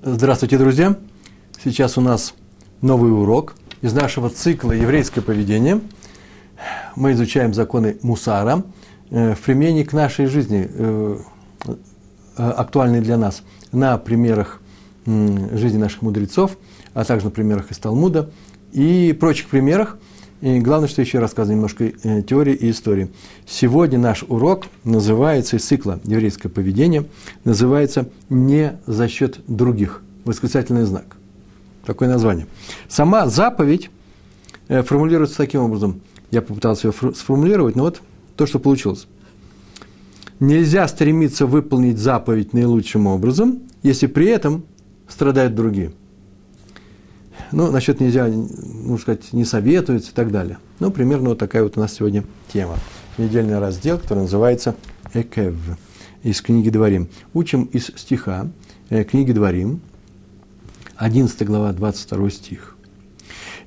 Здравствуйте, друзья! Сейчас у нас новый урок из нашего цикла «Еврейское поведение». Мы изучаем законы Мусара э, в применении к нашей жизни, э, э, актуальные для нас, на примерах жизни наших мудрецов, а также на примерах из Талмуда и прочих примерах. И главное, что еще рассказываю немножко теории и истории. Сегодня наш урок называется из цикла «Еврейское поведение», называется «Не за счет других» восклицательный знак. Такое название. Сама заповедь э, формулируется таким образом. Я попытался ее сформулировать, но вот то, что получилось. Нельзя стремиться выполнить заповедь наилучшим образом, если при этом страдают другие. Ну, насчет нельзя, ну, сказать, не советуется и так далее. Ну, примерно вот такая вот у нас сегодня тема. Недельный раздел, который называется «Экев» из книги «Дворим». Учим из стиха э, книги «Дворим», 11 глава, 22 стих.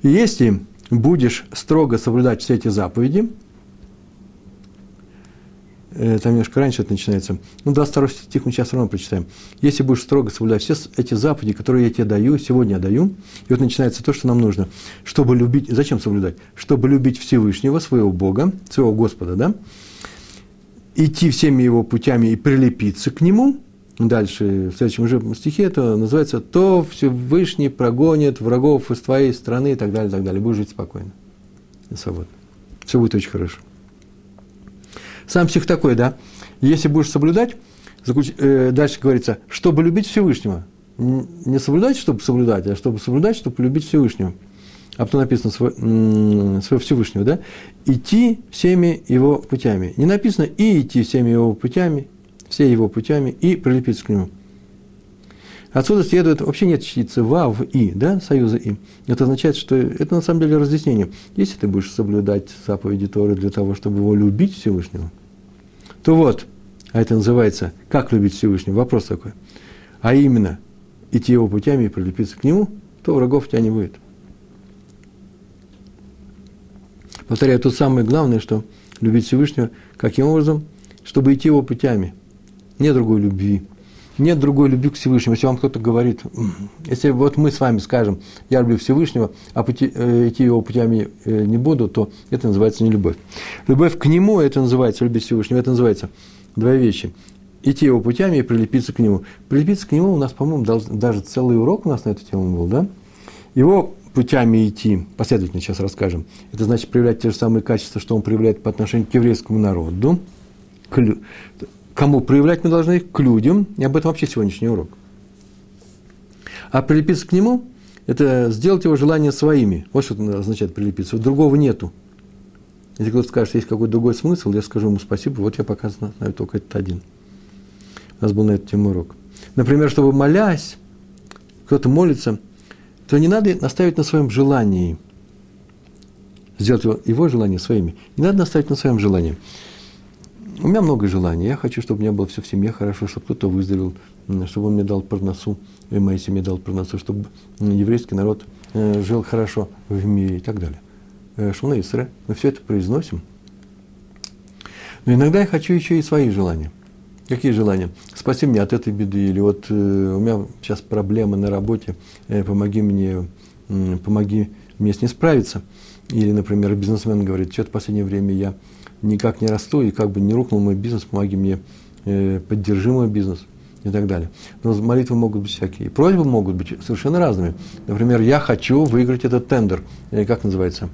Если будешь строго соблюдать все эти заповеди, там немножко раньше это начинается, ну, 22 стих мы сейчас все равно прочитаем. Если будешь строго соблюдать все эти заповеди, которые я тебе даю, сегодня я даю, и вот начинается то, что нам нужно, чтобы любить, зачем соблюдать? Чтобы любить Всевышнего, своего Бога, своего Господа, да, идти всеми его путями и прилепиться к Нему – Дальше, в следующем же стихе это называется «То Всевышний прогонит врагов из твоей страны» и так далее, и так далее. Будешь жить спокойно и свободно. Все будет очень хорошо. Сам стих такой, да? Если будешь соблюдать, заключ... э, дальше говорится, чтобы любить Всевышнего. Не соблюдать, чтобы соблюдать, а чтобы соблюдать, чтобы любить Всевышнего. А потом написано своего Всевышнего, да? Идти всеми его путями. Не написано и идти всеми его путями, все его путями и прилепиться к нему. Отсюда следует, вообще нет частицы «ва» в «и», да, союза «и». Это означает, что это на самом деле разъяснение. Если ты будешь соблюдать заповеди Торы для того, чтобы его любить Всевышнего, то вот, а это называется «как любить Всевышнего?» Вопрос такой. А именно, идти его путями и прилепиться к нему, то врагов у тебя не будет. Повторяю, тут самое главное, что любить Всевышнего, каким образом? Чтобы идти его путями – нет другой любви. Нет другой любви к Всевышнему. Если вам кто-то говорит, если вот мы с вами скажем, я люблю Всевышнего, а пути, э, идти его путями э, не буду, то это называется не любовь. Любовь к нему, это называется любить Всевышнего, это называется две вещи. Идти его путями и прилепиться к нему. Прилепиться к нему у нас, по-моему, даже целый урок у нас на эту тему был, да? Его путями идти, последовательно сейчас расскажем, это значит проявлять те же самые качества, что он проявляет по отношению к еврейскому народу, кому проявлять мы должны? К людям. И об этом вообще сегодняшний урок. А прилепиться к нему – это сделать его желания своими. Вот что это означает прилепиться. Вот другого нету. Если кто-то скажет, есть какой-то другой смысл, я скажу ему спасибо, вот я пока знаю только этот один. У нас был на эту тему урок. Например, чтобы молясь, кто-то молится, то не надо наставить на своем желании. Сделать его, его желание своими. Не надо наставить на своем желании. У меня много желаний. Я хочу, чтобы у меня было все в семье хорошо, чтобы кто-то выздоровел, чтобы он мне дал проносу, и моей семье дал проносу, чтобы еврейский народ э, жил хорошо в мире и так далее. Э, Шуна Исре. Мы все это произносим. Но иногда я хочу еще и свои желания. Какие желания? Спаси меня от этой беды. Или вот э, у меня сейчас проблемы на работе, э, помоги мне, э, помоги мне с ней справиться. Или, например, бизнесмен говорит, что-то в последнее время я никак не расту, и как бы не рухнул мой бизнес, помоги мне, э, поддержи мой бизнес и так далее. Но молитвы могут быть всякие. И просьбы могут быть совершенно разными. Например, я хочу выиграть этот тендер, или как называется,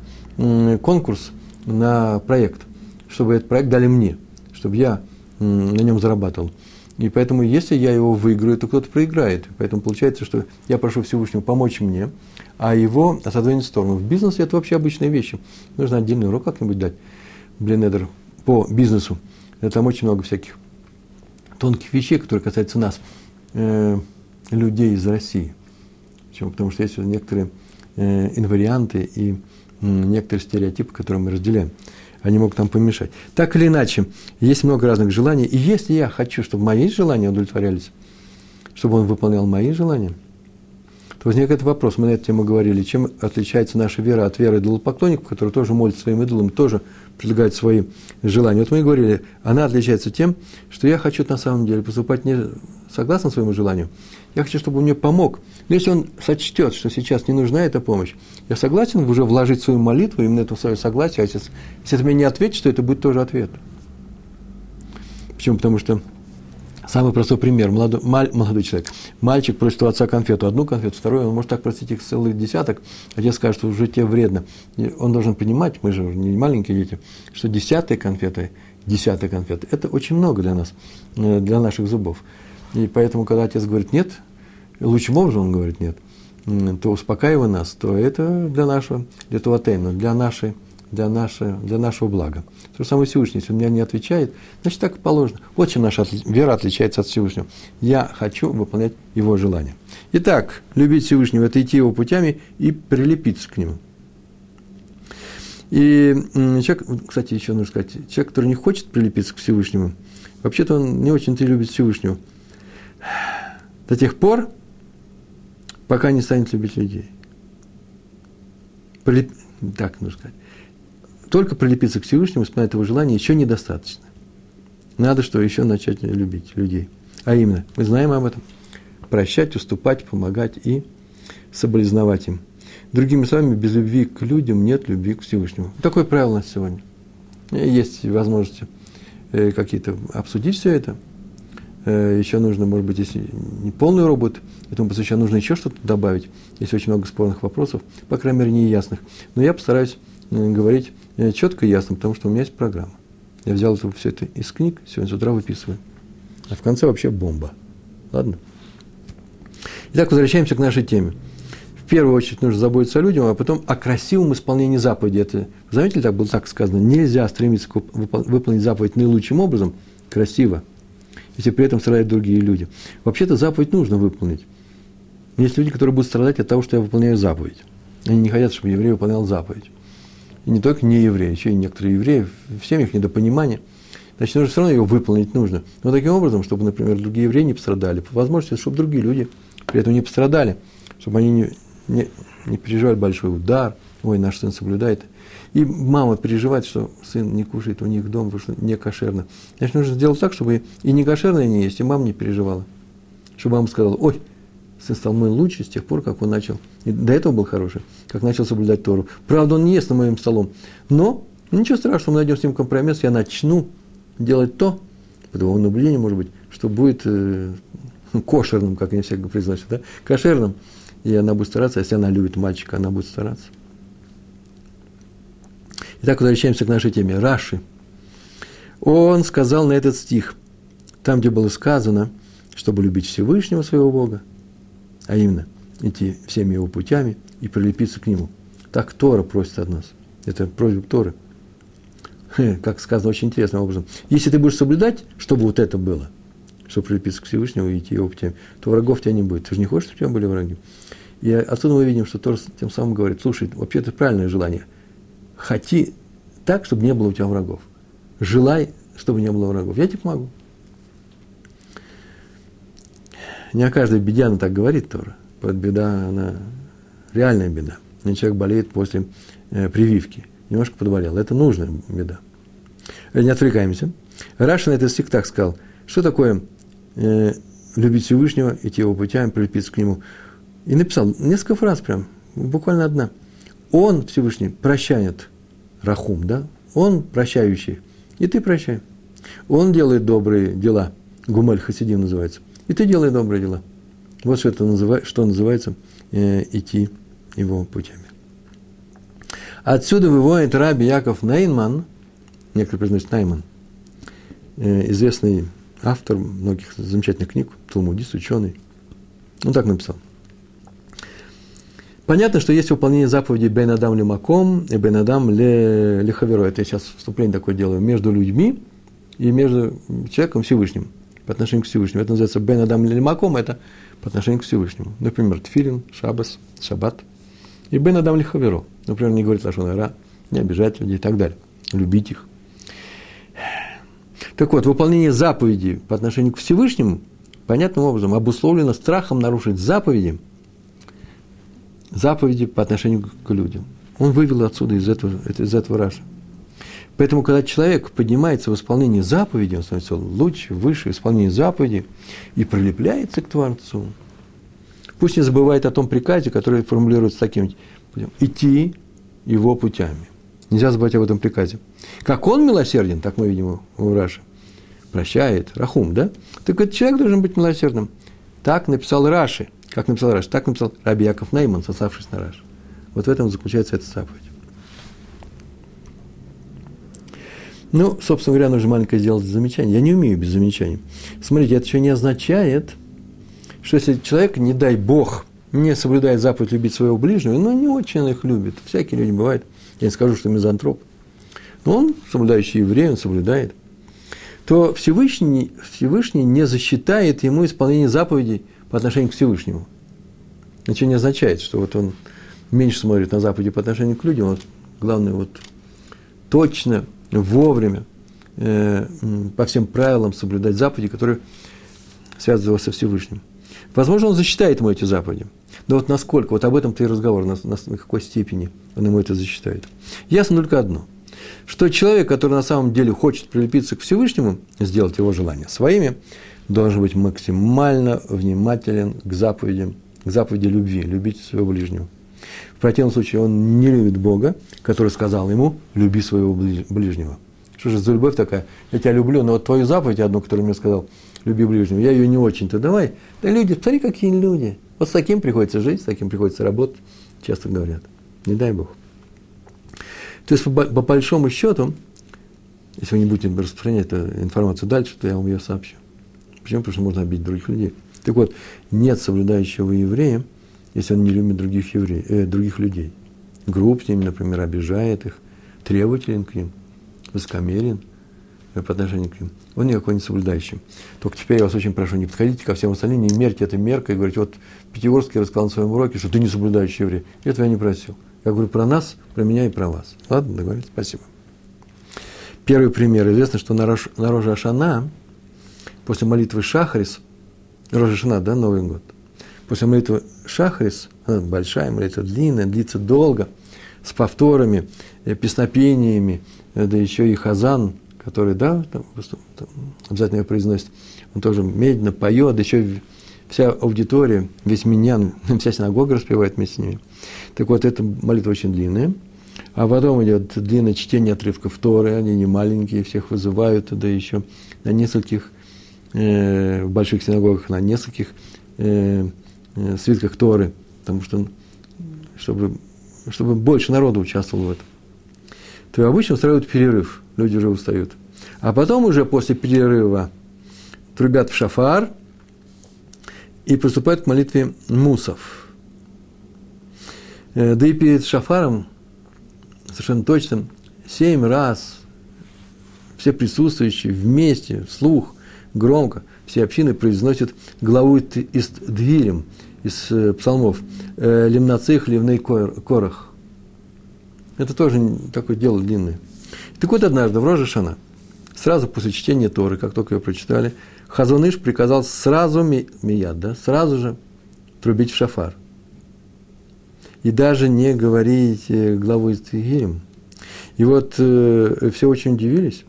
конкурс на проект, чтобы этот проект дали мне, чтобы я на нем зарабатывал. И поэтому, если я его выиграю, то кто-то проиграет. Поэтому получается, что я прошу Всевышнего помочь мне, а его отодвинуть в сторону. В бизнесе это вообще обычные вещи. Нужно отдельный урок как-нибудь дать. Блинедер по бизнесу. Там очень много всяких тонких вещей, которые касаются нас, э, людей из России. Почему? Потому что есть некоторые э, инварианты и э, некоторые стереотипы, которые мы разделяем. Они могут нам помешать. Так или иначе, есть много разных желаний. И если я хочу, чтобы мои желания удовлетворялись, чтобы он выполнял мои желания, то возникает вопрос, мы на эту тему говорили, чем отличается наша вера от веры идолопоклонников, которые тоже молятся своим идолам, тоже предлагают свои желания. Вот мы и говорили, она отличается тем, что я хочу на самом деле поступать не согласно своему желанию, я хочу, чтобы он мне помог. Но если он сочтет, что сейчас не нужна эта помощь, я согласен уже вложить свою молитву, именно это свое согласие, а если, если это мне не ответит, то это будет тоже ответ. Почему? Потому что Самый простой пример. Молодой, маль, молодой человек. Мальчик просит у отца конфету. Одну конфету, вторую. Он может так просить их целый десяток. Отец скажет, что уже тебе вредно. И он должен понимать, мы же не маленькие дети, что десятая конфета, десятая конфета – это очень много для нас, э, для наших зубов. И поэтому, когда отец говорит «нет», лучшим образом он говорит «нет», то успокаивая нас, то это для нашего, для того тайна, для нашей для, нашего, для нашего блага. То же самое Всевышний, если он меня не отвечает, значит, так и положено. Вот чем наша вера отличается от Всевышнего. Я хочу выполнять его желание. Итак, любить Всевышнего – это идти его путями и прилепиться к нему. И человек, кстати, еще нужно сказать, человек, который не хочет прилепиться к Всевышнему, вообще-то он не очень-то любит Всевышнего. До тех пор, пока не станет любить людей. Прилеп... Так нужно сказать только прилепиться к Всевышнему, исполнять его желание еще недостаточно. Надо что еще начать любить людей. А именно, мы знаем об этом. Прощать, уступать, помогать и соболезновать им. Другими словами, без любви к людям нет любви к Всевышнему. Такое правило у нас сегодня. Есть возможности э, какие-то обсудить все это. Э, еще нужно, может быть, если не полный робот, этому посвященно нужно еще что-то добавить. Есть очень много спорных вопросов, по крайней мере, неясных. Но я постараюсь говорить четко и ясно, потому что у меня есть программа. Я взял это, все это из книг, сегодня с утра выписываю. А в конце вообще бомба. Ладно? Итак, возвращаемся к нашей теме. В первую очередь нужно заботиться о людях, а потом о красивом исполнении заповеди. Это, заметили, так было так сказано, нельзя стремиться выполнить заповедь наилучшим образом, красиво, если при этом страдают другие люди. Вообще-то заповедь нужно выполнить. Есть люди, которые будут страдать от того, что я выполняю заповедь. Они не хотят, чтобы еврей выполнял заповедь и не только не евреи, еще и некоторые евреи, в семьях недопонимание, значит, нужно все равно его выполнить нужно. Но таким образом, чтобы, например, другие евреи не пострадали, по возможности, чтобы другие люди при этом не пострадали, чтобы они не, не, не переживали большой удар, ой, наш сын соблюдает. И мама переживает, что сын не кушает у них дома, потому что не кошерно. Значит, нужно сделать так, чтобы и не кошерное не есть, и мама не переживала. Чтобы мама сказала, ой, стал мой лучший с тех пор, как он начал, и до этого был хороший, как начал соблюдать Тору. Правда, он не ест на моем столом, но ничего страшного, мы найдем с ним компромисс, я начну делать то, под его наблюдением, может быть, что будет э, кошерным, как они все произносят, да, кошерным, и она будет стараться, если она любит мальчика, она будет стараться. Итак, возвращаемся к нашей теме. Раши. Он сказал на этот стих, там, где было сказано, чтобы любить Всевышнего своего Бога, а именно идти всеми его путями и прилепиться к нему. Так Тора просит от нас. Это просьба Торы. Как сказано очень интересным образом. Если ты будешь соблюдать, чтобы вот это было, чтобы прилепиться к Всевышнему и идти его путями, то врагов у тебя не будет. Ты же не хочешь, чтобы у тебя были враги. И отсюда мы видим, что Тора тем самым говорит, слушай, вообще это правильное желание. Хоти так, чтобы не было у тебя врагов. Желай, чтобы не было врагов. Я тебе помогу не о каждой беде она так говорит Тора. Вот беда, она реальная беда. И человек болеет после э, прививки. Немножко подболел. Это нужная беда. Э, не отвлекаемся. Рашин этот стих так сказал. Что такое э, любить Всевышнего, идти его путями, прилепиться к нему? И написал несколько фраз прям, буквально одна. Он, Всевышний, прощает Рахум, да? Он прощающий. И ты прощай. Он делает добрые дела. Гумаль Хасидим называется. И ты делай добрые дела. Вот что, это называет, что называется э, идти его путями. Отсюда выводит Раби Яков Нейман, некоторые произносят Найман, э, известный автор многих замечательных книг, талмудист, ученый. Он так написал. Понятно, что есть выполнение заповеди Бен Адам Лемаком и Бен Адам Лехаверо. Это я сейчас вступление такое делаю между людьми и между человеком Всевышним по отношению к Всевышнему. Это называется Бен Адам Лимаком, это по отношению к Всевышнему. Например, Тфилин, Шабас, Шаббат. И Бен Адам Лихаверо. Например, не говорит Лашон не обижать людей и так далее. Любить их. Так вот, выполнение заповеди по отношению к Всевышнему понятным образом обусловлено страхом нарушить заповеди заповеди по отношению к людям. Он вывел отсюда из этого, из этого Раша. Поэтому, когда человек поднимается в исполнении заповеди, он становится лучше, выше в исполнении заповеди и прилепляется к Творцу. Пусть не забывает о том приказе, который формулируется таким путем. Идти его путями. Нельзя забывать об этом приказе. Как он милосерден, так мы видим у Раши, прощает, рахум, да? Так этот человек должен быть милосердным. Так написал Раши. Как написал Раши? Так написал Раби Яков Нейман, сосавшись на Раши. Вот в этом заключается эта заповедь. Ну, собственно говоря, нужно маленькое сделать замечание. Я не умею без замечаний. Смотрите, это еще не означает, что если человек, не дай Бог, не соблюдает заповедь любить своего ближнего, но не очень их любит. Всякие люди бывают. Я не скажу, что мизантроп. Но он, соблюдающий еврей, он соблюдает. То Всевышний, Всевышний не засчитает ему исполнение заповедей по отношению к Всевышнему. Это не означает, что вот он меньше смотрит на заповеди по отношению к людям. Вот главное, вот точно вовремя, э, по всем правилам соблюдать заповеди, которые его со Всевышним. Возможно, он засчитает ему эти заповеди. Но вот насколько, вот об этом-то и разговор, на, на, на какой степени он ему это засчитает. Ясно только одно, что человек, который на самом деле хочет прилепиться к Всевышнему, сделать его желания своими, должен быть максимально внимателен к заповедям, к заповеди любви, любить своего ближнего. В противном случае он не любит Бога, который сказал ему, люби своего ближнего. Что же за любовь такая? Я тебя люблю, но вот твою заповедь одну, которую мне сказал, люби ближнего, я ее не очень-то давай. Да люди, смотри, какие люди. Вот с таким приходится жить, с таким приходится работать, часто говорят. Не дай Бог. То есть, по, по большому счету, если вы не будете распространять эту информацию дальше, то я вам ее сообщу. Почему? Потому что можно обидеть других людей. Так вот, нет соблюдающего еврея, если он не любит других, евреев, э, других людей. Груб с ними, например, обижает их, требователен к ним, высокомерен по отношению к ним. Он никакой не соблюдающий. Только теперь я вас очень прошу, не подходите ко всем остальным, не мерьте это меркой и говорите, вот Пятигорский рассказал на своем уроке, что ты не соблюдающий еврей. Этого я не просил. Я говорю про нас, про меня и про вас. Ладно, договорились? Спасибо. Первый пример. Известно, что на, Рош, на Рожа Ашана, после молитвы Шахрис, Рожа Ашана, да, Новый год – После молитвы Шахрис, большая молитва, длинная, длится долго, с повторами, э, песнопениями, э, да еще и хазан, который, да, там, там, обязательно ее произносит, он тоже медленно поет, да еще вся аудитория, весь миньян, вся синагога распевает вместе с ними. Так вот, эта молитва очень длинная. А потом идет длинное чтение отрывков Торы, они не маленькие, всех вызывают, да еще на нескольких, э, в больших синагогах, на нескольких э, Э, свитках Торы, потому что, чтобы, чтобы больше народу участвовало в этом, то обычно устраивают перерыв, люди уже устают. А потом уже после перерыва трубят в шафар и приступают к молитве мусов. Э, да и перед шафаром, совершенно точно, семь раз все присутствующие вместе, вслух, громко, все общины произносят главу из Двилем – из э, псалмов, э, «Лимнацих, ливный корах». Это тоже такое дело длинное. Так вот, однажды в Рожешана, сразу после чтения Торы, как только ее прочитали, Хазуныш приказал сразу, мияд, да, сразу же трубить в шафар. И даже не говорить э, главу из Тегирим. И вот э, все очень удивились.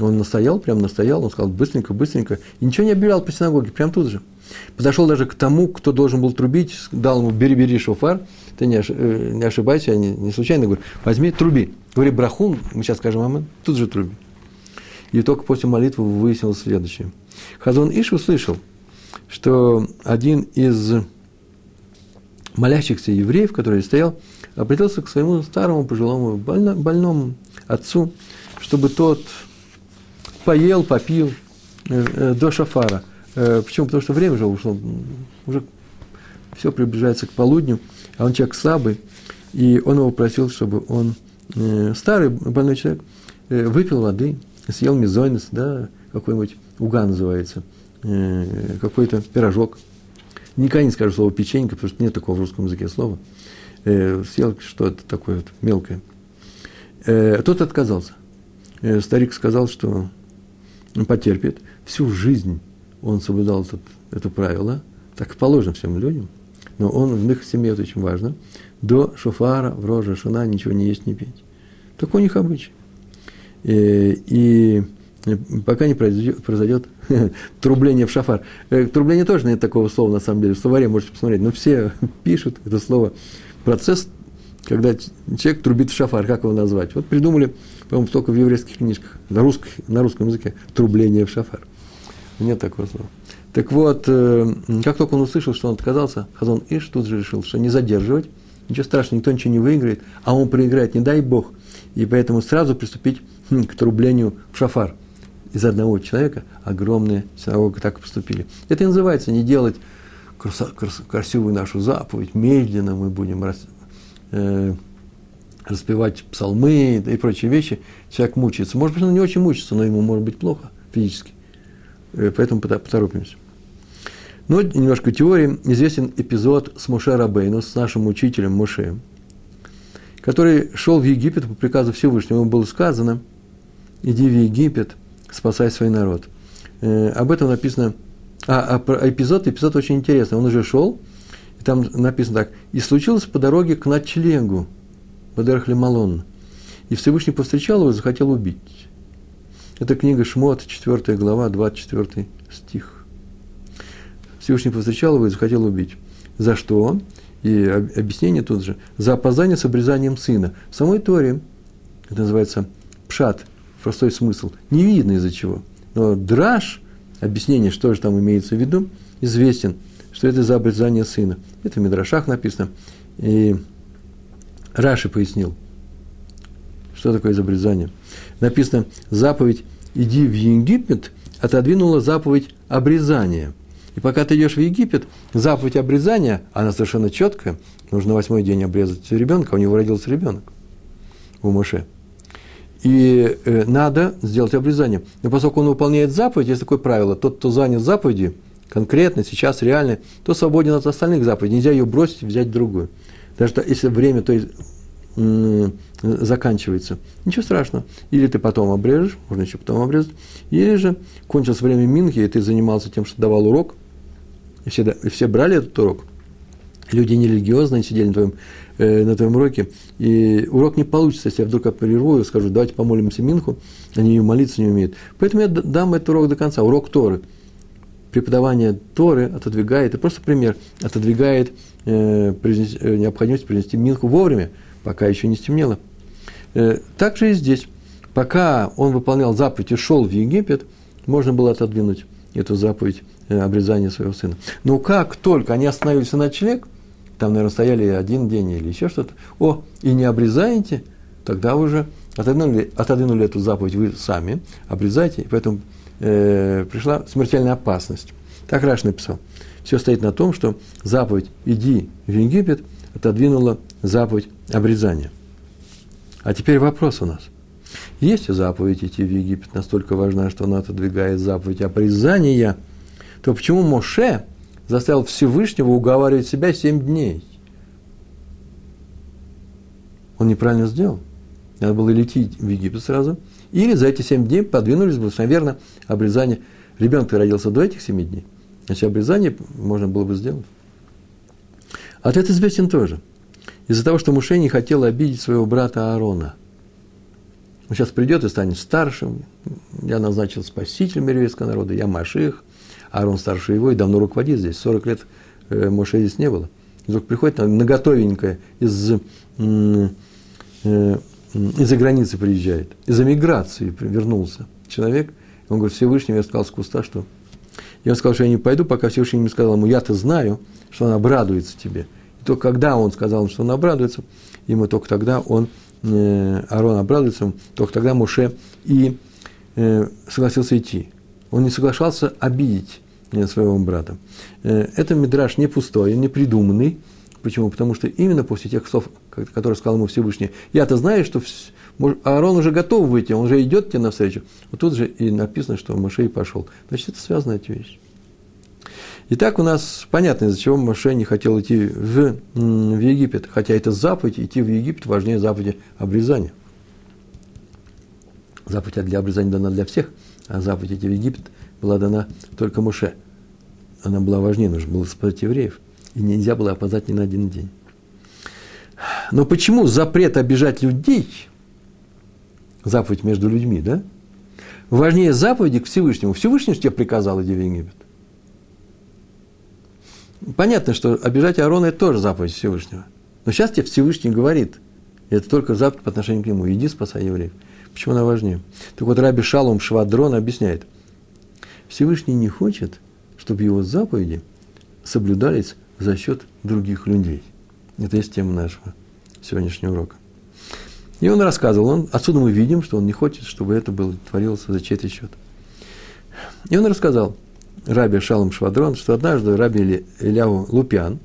Он настоял, прям настоял, он сказал быстренько, быстренько. И ничего не объявлял по синагоге, прям тут же. Подошел даже к тому, кто должен был трубить, дал ему «бери, бери шофар», ты не, э, не ошибайся, я не, не случайно говорю, возьми, труби. Говори брахун, мы сейчас скажем амэн, тут же труби. И только после молитвы выяснилось следующее. Хазон Иш услышал, что один из молящихся евреев, который стоял, обратился к своему старому пожилому больно, больному отцу, чтобы тот поел, попил э, э, до шафара. Э, почему? Потому что время уже ушло, уже все приближается к полудню, а он человек слабый, и он его просил, чтобы он, старый больной человек, выпил воды, съел мизойнес, да, какой-нибудь уга называется, какой-то пирожок. Никогда не скажу слово печенька, потому что нет такого в русском языке слова. Съел что-то такое вот мелкое. Тот отказался. Старик сказал, что он потерпит всю жизнь он соблюдал это, это правило, так положено всем людям. но он в их семье, это очень важно, до шофара, в роже, шана ничего не есть, не пить. Такой у них обычай. И, и пока не произойдет, произойдет трубление в шафар. Э, трубление тоже нет такого слова, на самом деле. В словаре можете посмотреть. Но все пишут это слово. Процесс, когда человек трубит в шафар, как его назвать? Вот придумали, по-моему, только в еврейских книжках, на, русских, на русском языке, трубление в шафар. Нет такого слова. Так вот, э, как только он услышал, что он отказался, Хазон Иш тут же решил, что не задерживать, ничего страшного, никто ничего не выиграет, а он проиграет, не дай Бог. И поэтому сразу приступить хм, к трублению в шафар. Из одного человека огромные синагоги так и поступили. Это и называется не делать красивую нашу заповедь, медленно мы будем э, распевать псалмы и прочие вещи. Человек мучается. Может быть, он не очень мучится, но ему может быть плохо физически. Э, поэтому поторопимся. Но немножко теории. Известен эпизод с Моше Рабейну, с нашим учителем Моше, который шел в Египет по приказу Всевышнего. Ему было сказано, иди в Египет, спасай свой народ. Э, об этом написано, а, а эпизод, эпизод очень интересный. Он уже шел, и там написано так, и случилось по дороге к ночлегу, Малон. И Всевышний повстречал его и захотел убить. Это книга Шмот, 4 глава, 24 стих. Всевышний повстречал его и захотел убить. За что? И объяснение тут же. За опоздание с обрезанием сына. В самой Торе, это называется пшат, простой смысл, не видно из-за чего. Но драж, объяснение, что же там имеется в виду, известен, что это за обрезание сына. Это в Мидрашах написано. И Раши пояснил, что такое изобрезание. Написано, заповедь «иди в Египет» отодвинула заповедь обрезания – и пока ты идешь в Египет, заповедь обрезания, она совершенно четкая. Нужно восьмой день обрезать ребенка, у него родился ребенок, у Моше. И э, надо сделать обрезание. Но поскольку он выполняет заповедь, есть такое правило, тот, кто занят заповедью, конкретно, сейчас, реально, то свободен от остальных заповедей. Нельзя ее бросить и взять другую. Даже если время то есть, заканчивается. Ничего страшного. Или ты потом обрежешь, можно еще потом обрезать. Или же кончилось время Минхи, и ты занимался тем, что давал урок, и все, и все брали этот урок. Люди нерелигиозные сидели на твоем, э, на твоем уроке, и урок не получится, если я вдруг прерву и скажу, давайте помолимся Минху, они ее молиться не умеют. Поэтому я дам этот урок до конца, урок Торы. Преподавание Торы отодвигает, это просто пример, отодвигает э, произнес, э, необходимость принести Минху вовремя, пока еще не стемнело. Э, так же и здесь. Пока он выполнял заповедь и шел в Египет, можно было отодвинуть эту заповедь э, обрезания своего сына. Но как только они остановились на ночлег, там, наверное, стояли один день или еще что-то, о, и не обрезаете, тогда уже отодвинули, отодвинули эту заповедь вы сами, обрезайте, и поэтому э, пришла смертельная опасность. Так Раш написал. Все стоит на том, что заповедь «иди в Египет» отодвинула заповедь обрезания. А теперь вопрос у нас. Если заповедь идти в Египет настолько важна, что она отодвигает заповедь обрезания, то почему Моше заставил Всевышнего уговаривать себя семь дней? Он неправильно сделал. Надо было лететь в Египет сразу. Или за эти семь дней подвинулись бы, наверное, обрезание. Ребенок родился до этих семи дней. Значит, обрезание можно было бы сделать. Ответ известен тоже – из-за того, что Муше не хотел обидеть своего брата Аарона. Он сейчас придет и станет старшим. Я назначил спасителем еврейского народа, я Маших. Аарон старше его и давно руководит здесь. 40 лет э, Моше здесь не было. И вдруг приходит на готовенькое из, э, из-за границы приезжает, из-за миграции вернулся человек. Он говорит, Всевышний мне сказал с куста, что... Он сказал, что я не пойду, пока Всевышний не сказал ему, я-то знаю, что он обрадуется тебе. И только когда он сказал, что он обрадуется, ему только тогда он, э, Арон обрадуется, только тогда Муше и э, согласился идти. Он не соглашался обидеть э, своего брата. Это мидраж не пустой, не придуманный. Почему? Потому что именно после тех слов, которые сказал ему Всевышний, я-то знаю, что Аарон уже готов выйти, он уже идет тебе навстречу. Вот тут же и написано, что Моше и пошел. Значит, это связаны эти вещи. Итак, у нас понятно, из-за чего Моше не хотел идти в, в Египет, хотя это заповедь, идти в Египет важнее заповеди обрезания. Заповедь для обрезания дана для всех, а заповедь идти в Египет была дана только Моше. Она была важнее, нужно было спасать евреев. И нельзя было опоздать ни на один день. Но почему запрет обижать людей, заповедь между людьми, да, важнее заповеди к Всевышнему? Всевышний тебе приказал, иди в Египет. Понятно, что обижать Аарона – это тоже заповедь Всевышнего. Но сейчас тебе Всевышний говорит, это только заповедь по отношению к нему, иди спасай евреев. Почему она важнее? Так вот, Раби Шалом Швадрон объясняет, Всевышний не хочет, чтобы его заповеди соблюдались за счет других людей. Это есть тема нашего сегодняшнего урока. И он рассказывал, он, отсюда мы видим, что он не хочет, чтобы это было, творилось за чей-то счет. И он рассказал, Раби Шалом Швадрон, что однажды Раби Ильяву Лупян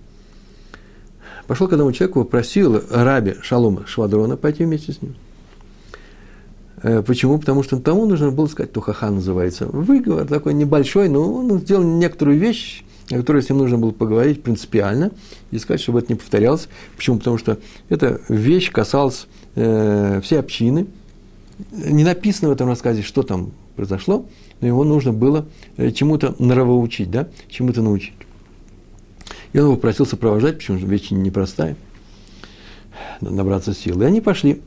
пошел к одному человеку, просил Раби Шалома Швадрона пойти вместе с ним. Э, почему? Потому что тому нужно было сказать, тухаха называется, выговор такой небольшой, но он сделал некоторую вещь, о которой с ним нужно было поговорить принципиально и сказать, чтобы это не повторялось. Почему? Потому что эта вещь касалась э, всей общины. Не написано в этом рассказе, что там произошло, но его нужно было э, чему-то нравоучить, да, чему-то научить. И он его просил сопровождать, почему же вещь непростая, набраться сил. И они пошли.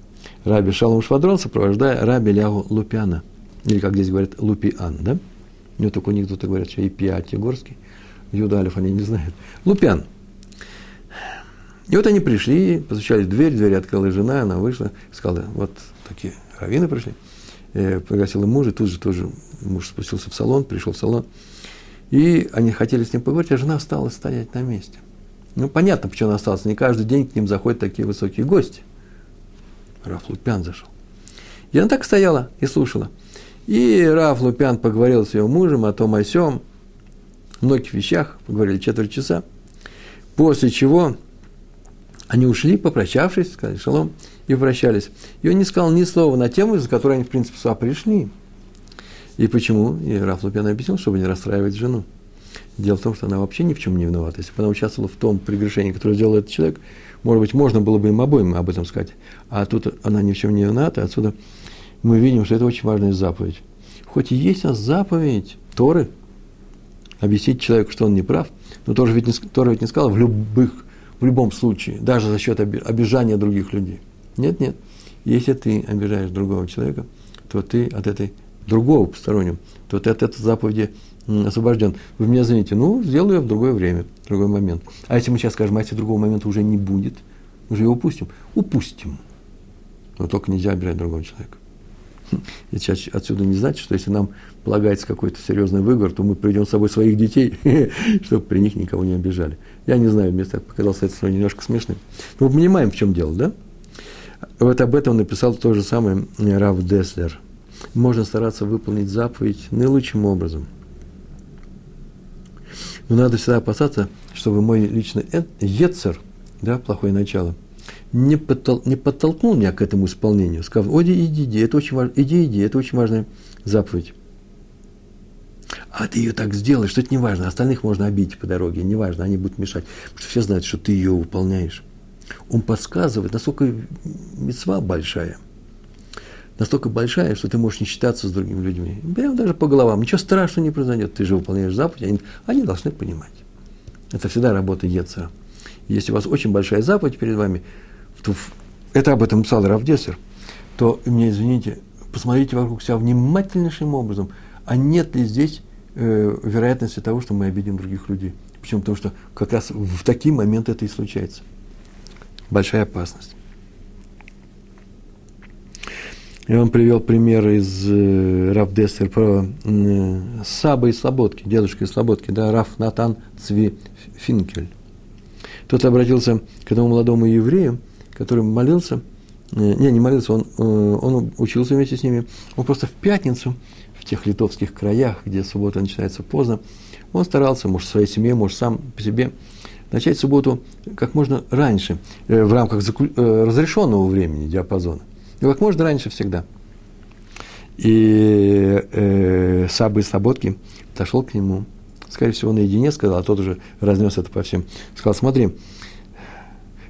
Раби Шалом Швадрон, сопровождая Раби Лягу Лупяна. Или, как здесь говорят, Лупиан, да? У них кто-то говорят, что и Пиат. Юдалев они не знают. Лупян. И вот они пришли, постучали в дверь, дверь открыла жена, она вышла, сказала, вот такие раввины пришли, э, пригласила мужа, тут же тоже муж спустился в салон, пришел в салон, и они хотели с ним поговорить, а жена осталась стоять на месте. Ну, понятно, почему она осталась, не каждый день к ним заходят такие высокие гости. Раф Лупян зашел. И она так стояла и слушала. И Раф Лупян поговорил с ее мужем о том, о сем, многих вещах, поговорили четверть часа, после чего они ушли, попрощавшись, сказали шалом, и прощались. И он не сказал ни слова на тему, за которой они, в принципе, сюда пришли. И почему? И Раф Лупян объяснил, чтобы не расстраивать жену. Дело в том, что она вообще ни в чем не виновата. Если бы она участвовала в том прегрешении, которое сделал этот человек, может быть, можно было бы им обоим об этом сказать. А тут она ни в чем не виновата. Отсюда мы видим, что это очень важная заповедь. Хоть и есть у нас заповедь Торы, объяснить человеку, что он не прав, но тоже ведь не, Тора ведь не сказала в, любых, в любом случае, даже за счет обижания других людей. Нет, нет. Если ты обижаешь другого человека, то ты от этой другого постороннего, то ты от этой заповеди освобожден. Вы меня извините, ну, сделаю я в другое время, в другой момент. А если мы сейчас скажем, а если другого момента уже не будет, мы же его упустим? Упустим. Но только нельзя обижать другого человека. Отсюда не значит, что если нам полагается какой-то серьезный выговор, то мы приведем с собой своих детей, чтобы при них никого не обижали. Я не знаю, мне так показалось это немножко смешным. Но мы понимаем, в чем дело, да? Вот об этом написал то же самое Рав Деслер. Можно стараться выполнить заповедь наилучшим образом. Но надо всегда опасаться, чтобы мой личный ецер, да, плохое начало – не, подтол, не подтолкнул меня к этому исполнению, сказав, иди, иди, иди, это очень важно, иди, иди, это очень важная заповедь. А ты ее так сделаешь, что это не важно, остальных можно обидеть по дороге, не важно, они будут мешать, потому что все знают, что ты ее выполняешь. Он подсказывает, насколько мецва большая, настолько большая, что ты можешь не считаться с другими людьми. Прямо даже по головам, ничего страшного не произойдет, ты же выполняешь заповедь, они, они должны понимать. Это всегда работа Ецера. Если у вас очень большая заповедь перед вами, это об этом писал Равдесер, то, мне извините, посмотрите вокруг себя внимательнейшим образом, а нет ли здесь э, вероятности того, что мы обидим других людей. Почему? Потому что как раз в такие моменты это и случается. Большая опасность. Я вам привел пример из э, Раф Дестер про э, Саба из Слободки, дедушка из Слободки, да, Раф Натан Цви Финкель. Тот обратился к этому молодому еврею, который молился, э, не, не молился, он, э, он учился вместе с ними, он просто в пятницу, в тех литовских краях, где суббота начинается поздно, он старался, может, своей семье, может, сам по себе, начать субботу как можно раньше, э, в рамках разрешенного времени, диапазона. И как можно раньше всегда. И э, Сабы Слободки подошел к нему, скорее всего, наедине сказал, а тот уже разнес это по всем. Сказал, смотри,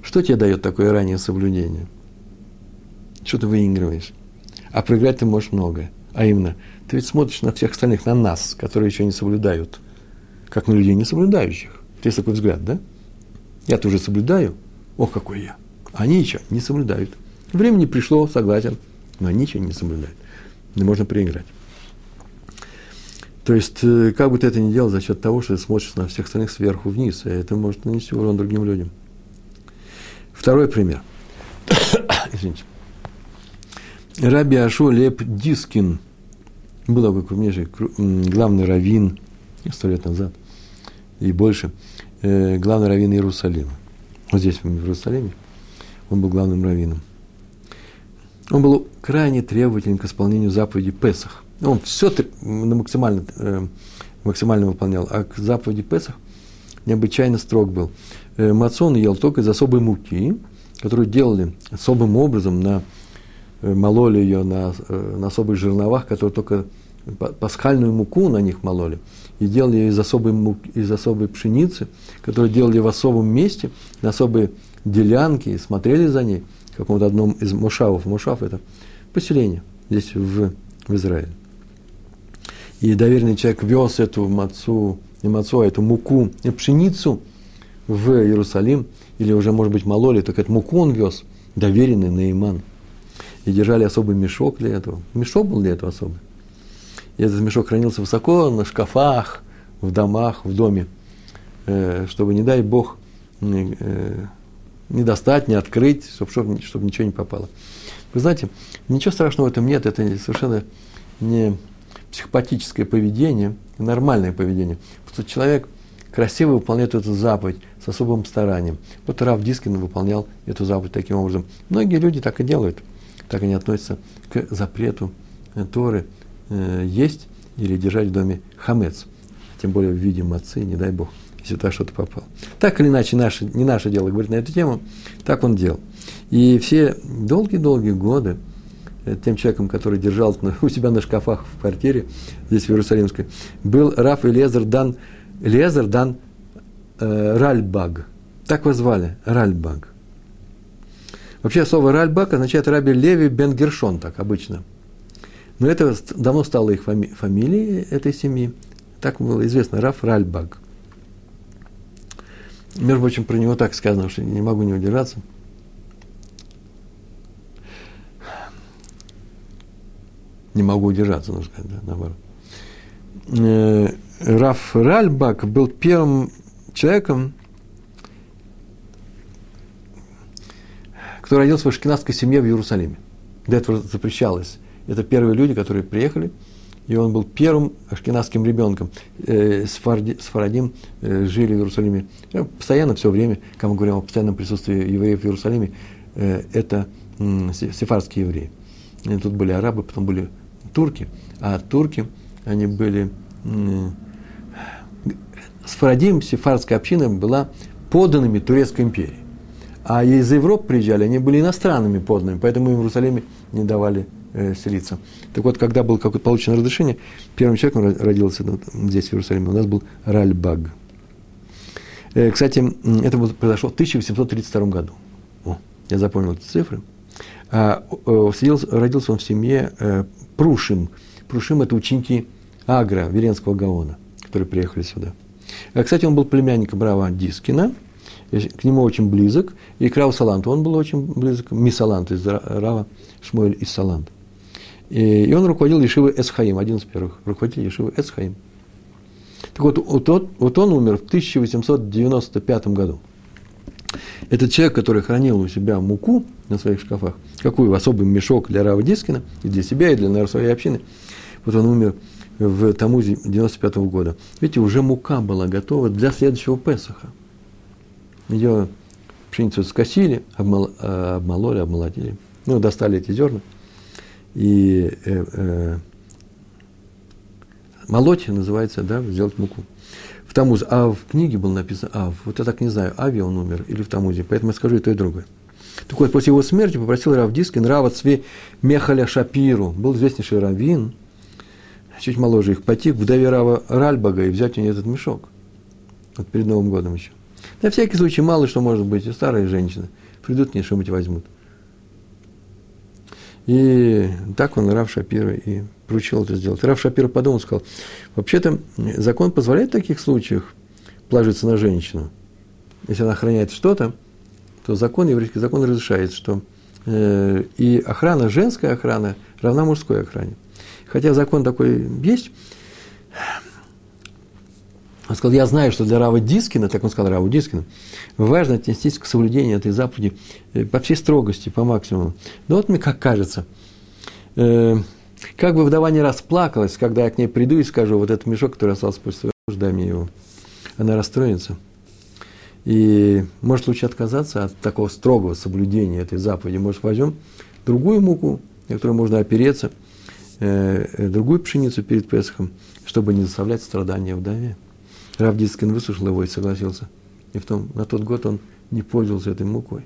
что тебе дает такое раннее соблюдение? Что ты выигрываешь? А проиграть ты можешь многое. А именно, ты ведь смотришь на всех остальных, на нас, которые еще не соблюдают, как на людей не соблюдающих. Есть такой взгляд, да? Я-то уже соблюдаю. Ох, какой я. Они ничего не соблюдают. Времени пришло, согласен, но они ничего не соблюдают. Не можно проиграть. То есть, э, как бы ты это ни делал за счет того, что ты смотришь на всех остальных сверху вниз, и это может нанести урон другим людям. Второй пример. Извините. Раби Ашо Леп Дискин был такой крупнейший, главный раввин сто лет назад и больше, э, главный раввин Иерусалима. Вот здесь, в Иерусалиме, он был главным раввином. Он был крайне требователен к исполнению заповеди Песах. Он все максимально, э, максимально выполнял, а к заповеди Песах необычайно строг был. Э, Мацон ел только из особой муки, которую делали особым образом на Э, мололи ее на, на особых жерновах, которые только пасхальную муку на них мололи, и делали ее из особой, муки, из особой пшеницы, которую делали в особом месте, на особые делянки, и смотрели за ней, в каком-то одном из мушавов. Мушав – это поселение здесь, в, в Израиле. И доверенный человек вез эту мацу, не мацу, а эту муку, пшеницу в Иерусалим, или уже, может быть, мололи, только эту муку он вез, доверенный Наиман – и держали особый мешок для этого. Мешок был для этого особый. И этот мешок хранился высоко на шкафах, в домах, в доме, э, чтобы, не дай Бог, э, не достать, не открыть, чтобы, чтобы ничего не попало. Вы знаете, ничего страшного в этом нет, это совершенно не психопатическое поведение, нормальное поведение. Просто человек красиво выполняет эту заповедь с особым старанием. Вот Рав Дискин выполнял эту заповедь таким образом. Многие люди так и делают – так они относятся к запрету э, Торы э, есть или держать в доме хамец, тем более в виде мацы, не дай бог, если туда что-то попало. Так или иначе, наше, не наше дело говорить на эту тему, так он делал. И все долгие-долгие годы тем человеком, который держал у себя на шкафах в квартире, здесь в Иерусалимской, был Раф Элезер Дан, Элезер Дан э, Ральбаг. Так его звали, Ральбаг. Вообще слово Ральбак означает Раби Леви Бен Гершон, так обычно. Но это давно стало их фами- фамилией этой семьи. Так было известно, Раф Ральбак. Между прочим, про него так сказано, что не могу не удержаться. Не могу удержаться, нужно сказать, да, наоборот. Э, Раф Ральбак был первым человеком, кто родился в ашкенадской семье в Иерусалиме. До этого запрещалось. Это первые люди, которые приехали, и он был первым ашкенадским ребенком. Э, Сфарадим э, жили в Иерусалиме постоянно, все время, когда мы говорим о постоянном присутствии евреев в Иерусалиме, это сефарские евреи. Тут были арабы, потом были турки, а турки, они были... Сфарадим, сефарская община, была поданными Турецкой империи. А из Европы приезжали, они были иностранными подданными, поэтому им в Иерусалиме не давали э, селиться. Так вот, когда было какое-то получено разрешение, первым человеком родился здесь, в Иерусалиме, у нас был Ральбаг. Э, кстати, это произошло в 1832 году. О, я запомнил эти цифры. А, э, родился он в семье э, Прушим. Прушим – это ученики Агра, Веренского Гаона, которые приехали сюда. А, кстати, он был племянником Брава Дискина – к нему очень близок, и к Раву Саланту он был очень близок, Мисалант из Рава Шмуэль из Салант. И, и он руководил Ешивой Эсхаим, один из первых руководителей Ешивы Эсхаим. Так вот, вот, вот он умер в 1895 году. Этот человек, который хранил у себя муку на своих шкафах, какой особый мешок для Рава Дискина, и для себя, и для наверное, своей общины, вот он умер в Тамузе 95 -го года. Видите, уже мука была готова для следующего Песаха ее пшеницу скосили, обмол, э, обмололи, обмолотили, ну, достали эти зерна, и э, э, молоть называется, да, сделать муку. В Тамузе, а в книге было написано Ав, вот я так не знаю, Ави он умер или в Тамузе, поэтому я скажу и то, и другое. Так вот, после его смерти попросил Рав Дискин Рава Цве Мехаля Шапиру, был известнейший раввин, чуть моложе их, пойти к вдове Рава Ральбага и взять у нее этот мешок. Вот перед Новым годом еще. На всякий случай, мало что может быть, и старые женщины придут, не что-нибудь возьмут. И так он, Рав Шапира, и поручил это сделать. Рав Шапира подумал, сказал, вообще-то закон позволяет в таких случаях положиться на женщину. если она охраняет что-то, то закон, еврейский закон разрешает, что э, и охрана, женская охрана равна мужской охране. Хотя закон такой есть, он сказал, я знаю, что для Рава Дискина, так он сказал Раву Дискину, важно отнестись к соблюдению этой заповеди э, по всей строгости, по максимуму. Но вот мне как кажется, э, как бы вдова не расплакалась, когда я к ней приду и скажу, вот этот мешок, который остался после своего мужа, дай мне его. Она расстроится. И может лучше отказаться от такого строгого соблюдения этой заповеди. Может, возьмем другую муку, на которую можно опереться, э, другую пшеницу перед Песохом, чтобы не заставлять страдания вдове. Рав Дискин выслушал его и согласился. И в том, на тот год он не пользовался этой мукой.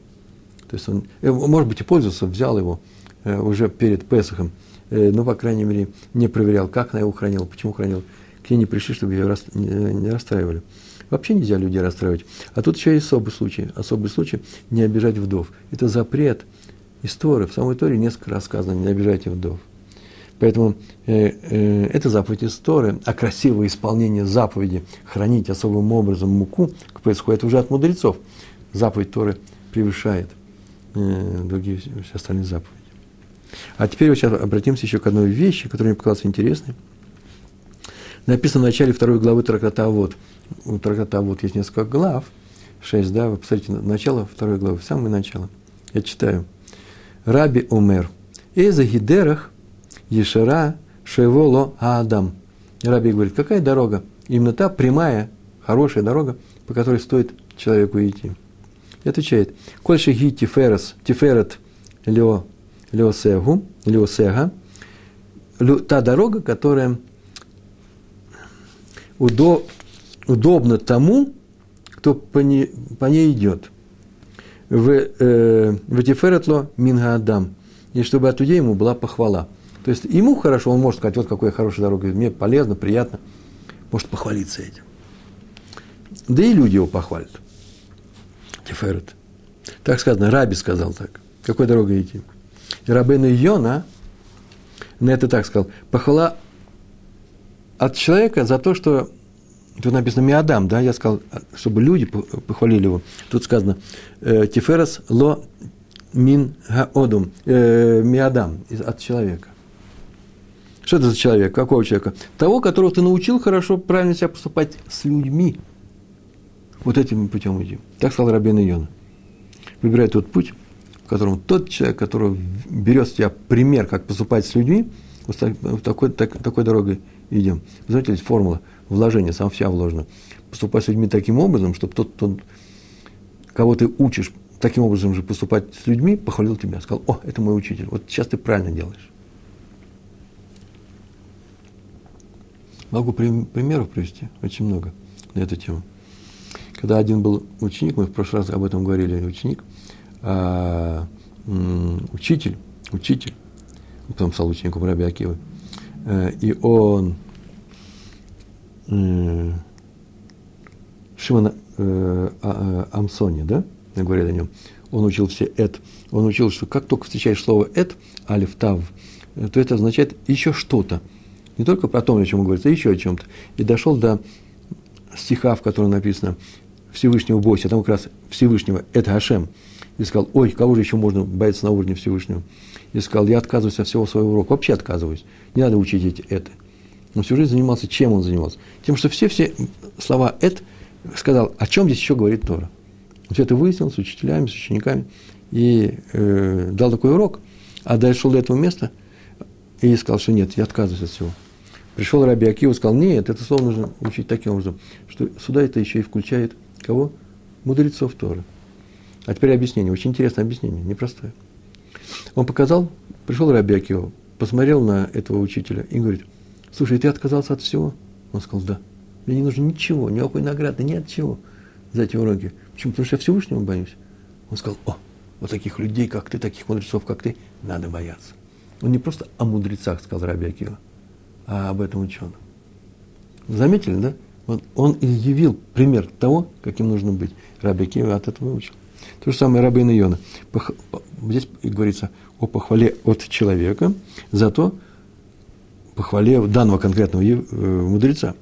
То есть он, э, может быть, и пользовался, взял его э, уже перед Песохом, э, но, по крайней мере, не проверял, как она его хранила, почему хранила. К ней не пришли, чтобы ее рас, не, расстраивали. Вообще нельзя людей расстраивать. А тут еще и особый случай. Особый случай – не обижать вдов. Это запрет из Торы. В самой Торе несколько раз сказано – не обижайте вдов. Поэтому э, э, это заповедь из Торы, а красивое исполнение заповеди хранить особым образом муку это уже от мудрецов. Заповедь Торы превышает э, другие все остальные заповеди. А теперь вот сейчас обратимся еще к одной вещи, которая мне показалась интересной. Написано в начале второй главы трактата «Вот». У трактата «Вот» есть несколько глав, шесть, да, вы посмотрите, начало второй главы, самое начало. Я читаю. Раби Омер. Эза гидерах Ешера Шеволо Адам. Раби говорит, какая дорога? Именно та прямая, хорошая дорога, по которой стоит человеку идти. И отвечает, Кольши ги тиферес, тиферет лео, леосегу, леосега, та дорога, которая удо, удобна тому, кто по, не, по ней идет. В, э, тиферетло минга адам. И чтобы от людей ему была похвала. То есть ему хорошо, он может сказать, вот какая хорошая дорога, мне полезно, приятно, может похвалиться этим. Да и люди его похвалят. Тиферет. Так сказано, Раби сказал так. Какой дорогой идти? И Рабейну Йона на это так сказал. Похвала от человека за то, что Тут написано Миадам, да, я сказал, чтобы люди похвалили его. Тут сказано «Э, Тиферас ло мин гаодум, э, миадам, от человека. Что это за человек? Какого человека? Того, которого ты научил хорошо, правильно себя поступать с людьми. Вот этим путем иди. Так сказал Рабин Йона. Выбирай тот путь, в котором тот человек, который берет с тебя пример, как поступать с людьми, вот такой, так, такой дорогой идем. Знаете, есть формула вложения, сам вся вложена. Поступать с людьми таким образом, чтобы тот, тот, кого ты учишь, таким образом же поступать с людьми, похвалил тебя, сказал, о, это мой учитель, вот сейчас ты правильно делаешь. Могу примеров привести, очень много на эту тему. Когда один был ученик, мы в прошлый раз об этом говорили, ученик, а, учитель, учитель, потом стал учеником Раби Акивы, э, и он э, Шимона э, а, Амсони, да, говорят о нем, он учил все «эт», он учил, что как только встречаешь слово «эт», алиф, тав, то это означает еще что-то – не только про то, о чем он говорит, а еще о чем-то. И дошел до стиха, в котором написано Всевышнего бойся, там как раз Всевышнего, это Хашем. И сказал, ой, кого же еще можно бояться на уровне Всевышнего? И сказал, я отказываюсь от всего своего урока, вообще отказываюсь, не надо учить это. Он всю жизнь занимался, чем он занимался? Тем, что все-все слова «эт» сказал, о чем здесь еще говорит Тора. Он все это выяснил с учителями, с учениками и э, дал такой урок, а дошел до этого места и сказал, что нет, я отказываюсь от всего. Пришел Раби Акива и сказал, нет, это слово нужно учить таким образом, что сюда это еще и включает кого? Мудрецов Торы. А теперь объяснение, очень интересное объяснение, непростое. Он показал, пришел Раби Акива, посмотрел на этого учителя и говорит, слушай, ты отказался от всего? Он сказал, да. Мне не нужно ничего, никакой награды, ни от чего за эти уроки. Почему? Потому что я Всевышнего боюсь. Он сказал, о, вот таких людей, как ты, таких мудрецов, как ты, надо бояться. Он не просто о мудрецах сказал Раби Акива, а об этом ученом. Заметили, да? Вот он и явил пример того, каким нужно быть. Раби Акива от этого учил. То же самое Рабин Иона. Здесь говорится о похвале от человека, зато похвале данного конкретного э, мудреца.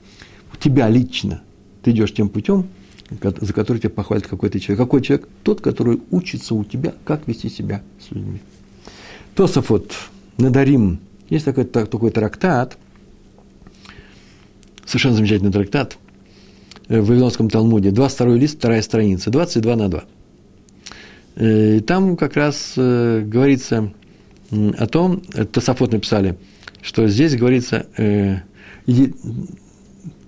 У тебя лично ты идешь тем путем, за который тебя похвалит какой-то человек. Какой человек? Тот, который учится у тебя, как вести себя с людьми. Тософот, Надарим. Есть такой, такой трактат, совершенно замечательный трактат э, в Вавилонском Талмуде. 22 лист, вторая страница, 22 на 2. Э, и там как раз э, говорится о том, Тософот написали, что здесь говорится, иди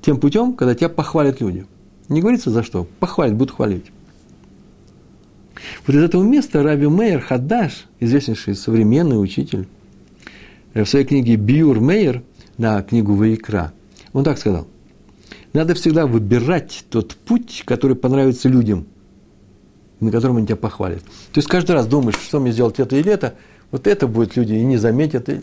тем путем, когда тебя похвалят люди. Не говорится за что, похвалят, будут хвалить. Вот из этого места Раби Мейер Хадаш, известнейший современный учитель, в своей книге Биур Мейер на книгу Ваикра, он так сказал. Надо всегда выбирать тот путь, который понравится людям, на котором они тебя похвалят. То есть каждый раз думаешь, что мне сделать это или это, вот это будет люди и не заметят. И...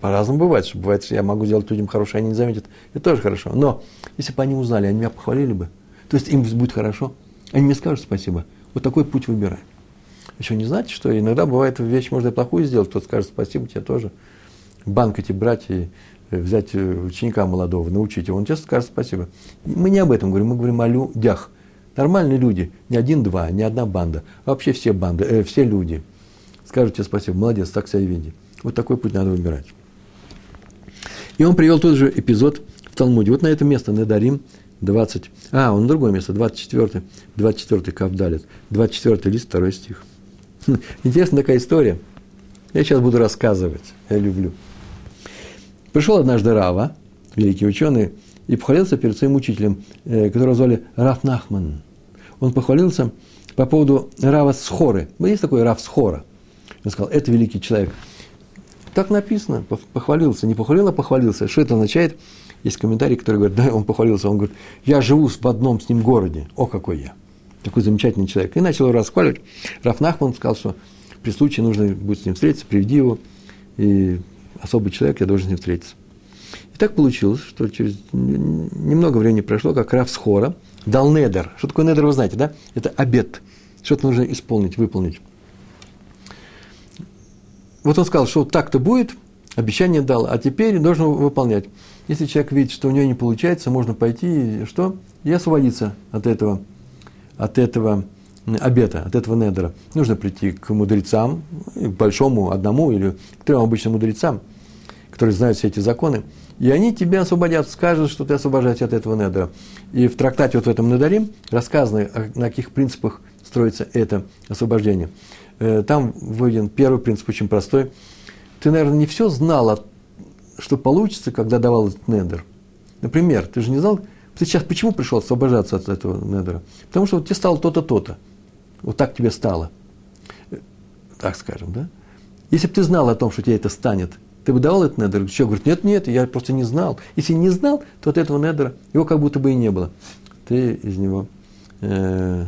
По-разному бывает, что бывает, что я могу сделать людям хорошо, они не заметят. Это тоже хорошо. Но если бы они узнали, они меня похвалили бы. То есть им будет хорошо. Они мне скажут спасибо. Вот такой путь выбирай. Еще не знаете, что иногда бывает вещь можно и плохую сделать, кто-то скажет спасибо тебе тоже. Банк эти брать и э, взять э, ученика молодого, научить его, он тебе скажет спасибо. Мы не об этом говорим, мы говорим о людях. Нормальные люди, не один-два, не одна банда, а вообще все банды, э, все люди. Скажут тебе спасибо, молодец, так себя веди. Вот такой путь надо выбирать. И он привел тот же эпизод в Талмуде. Вот на это место Недарим 20. А, он другое место, 24, 24 Кавдалит, 24 лист, второй стих. Интересная такая история. Я сейчас буду рассказывать, я люблю. Пришел однажды Рава, великий ученый, и похвалился перед своим учителем, э, которого звали Раф Нахман. Он похвалился по поводу Рава Схоры. Есть такой Рав Схора. Он сказал, это великий человек. Так написано, похвалился, не похвалил, а похвалился. Что это означает? Есть комментарий, который говорит, да, он похвалился, он говорит, я живу в одном с ним городе, о, какой я. Такой замечательный человек. И начал его расхваливать. Раф Нахман сказал, что при случае нужно будет с ним встретиться, приведи его, и особый человек, я должен с ним встретиться. И так получилось, что через немного времени прошло, как Раф Схора дал недер. Что такое недер, вы знаете, да? Это обед. Что-то нужно исполнить, выполнить. Вот он сказал, что так-то будет, обещание дал, а теперь должен выполнять. Если человек видит, что у него не получается, можно пойти что? И освободиться от этого, от этого обета, от этого недера. Нужно прийти к мудрецам, к большому одному или к трем обычным мудрецам, которые знают все эти законы, и они тебя освободят, скажут, что ты освобождаешься от этого недера. И в трактате вот в этом недарим рассказано, на каких принципах строится это освобождение. Э, там выведен первый принцип очень простой. Ты, наверное, не все знал, что получится, когда давал этот недер. Например, ты же не знал, ты сейчас почему пришел освобождаться от этого недера? Потому что вот тебе стало то-то, то-то. Вот так тебе стало. Так скажем, да? Если бы ты знал о том, что тебе это станет, ты бы давал этот недер? Человек говорит, нет, нет, я просто не знал. Если не знал, то от этого недера его как будто бы и не было. Ты из него, э,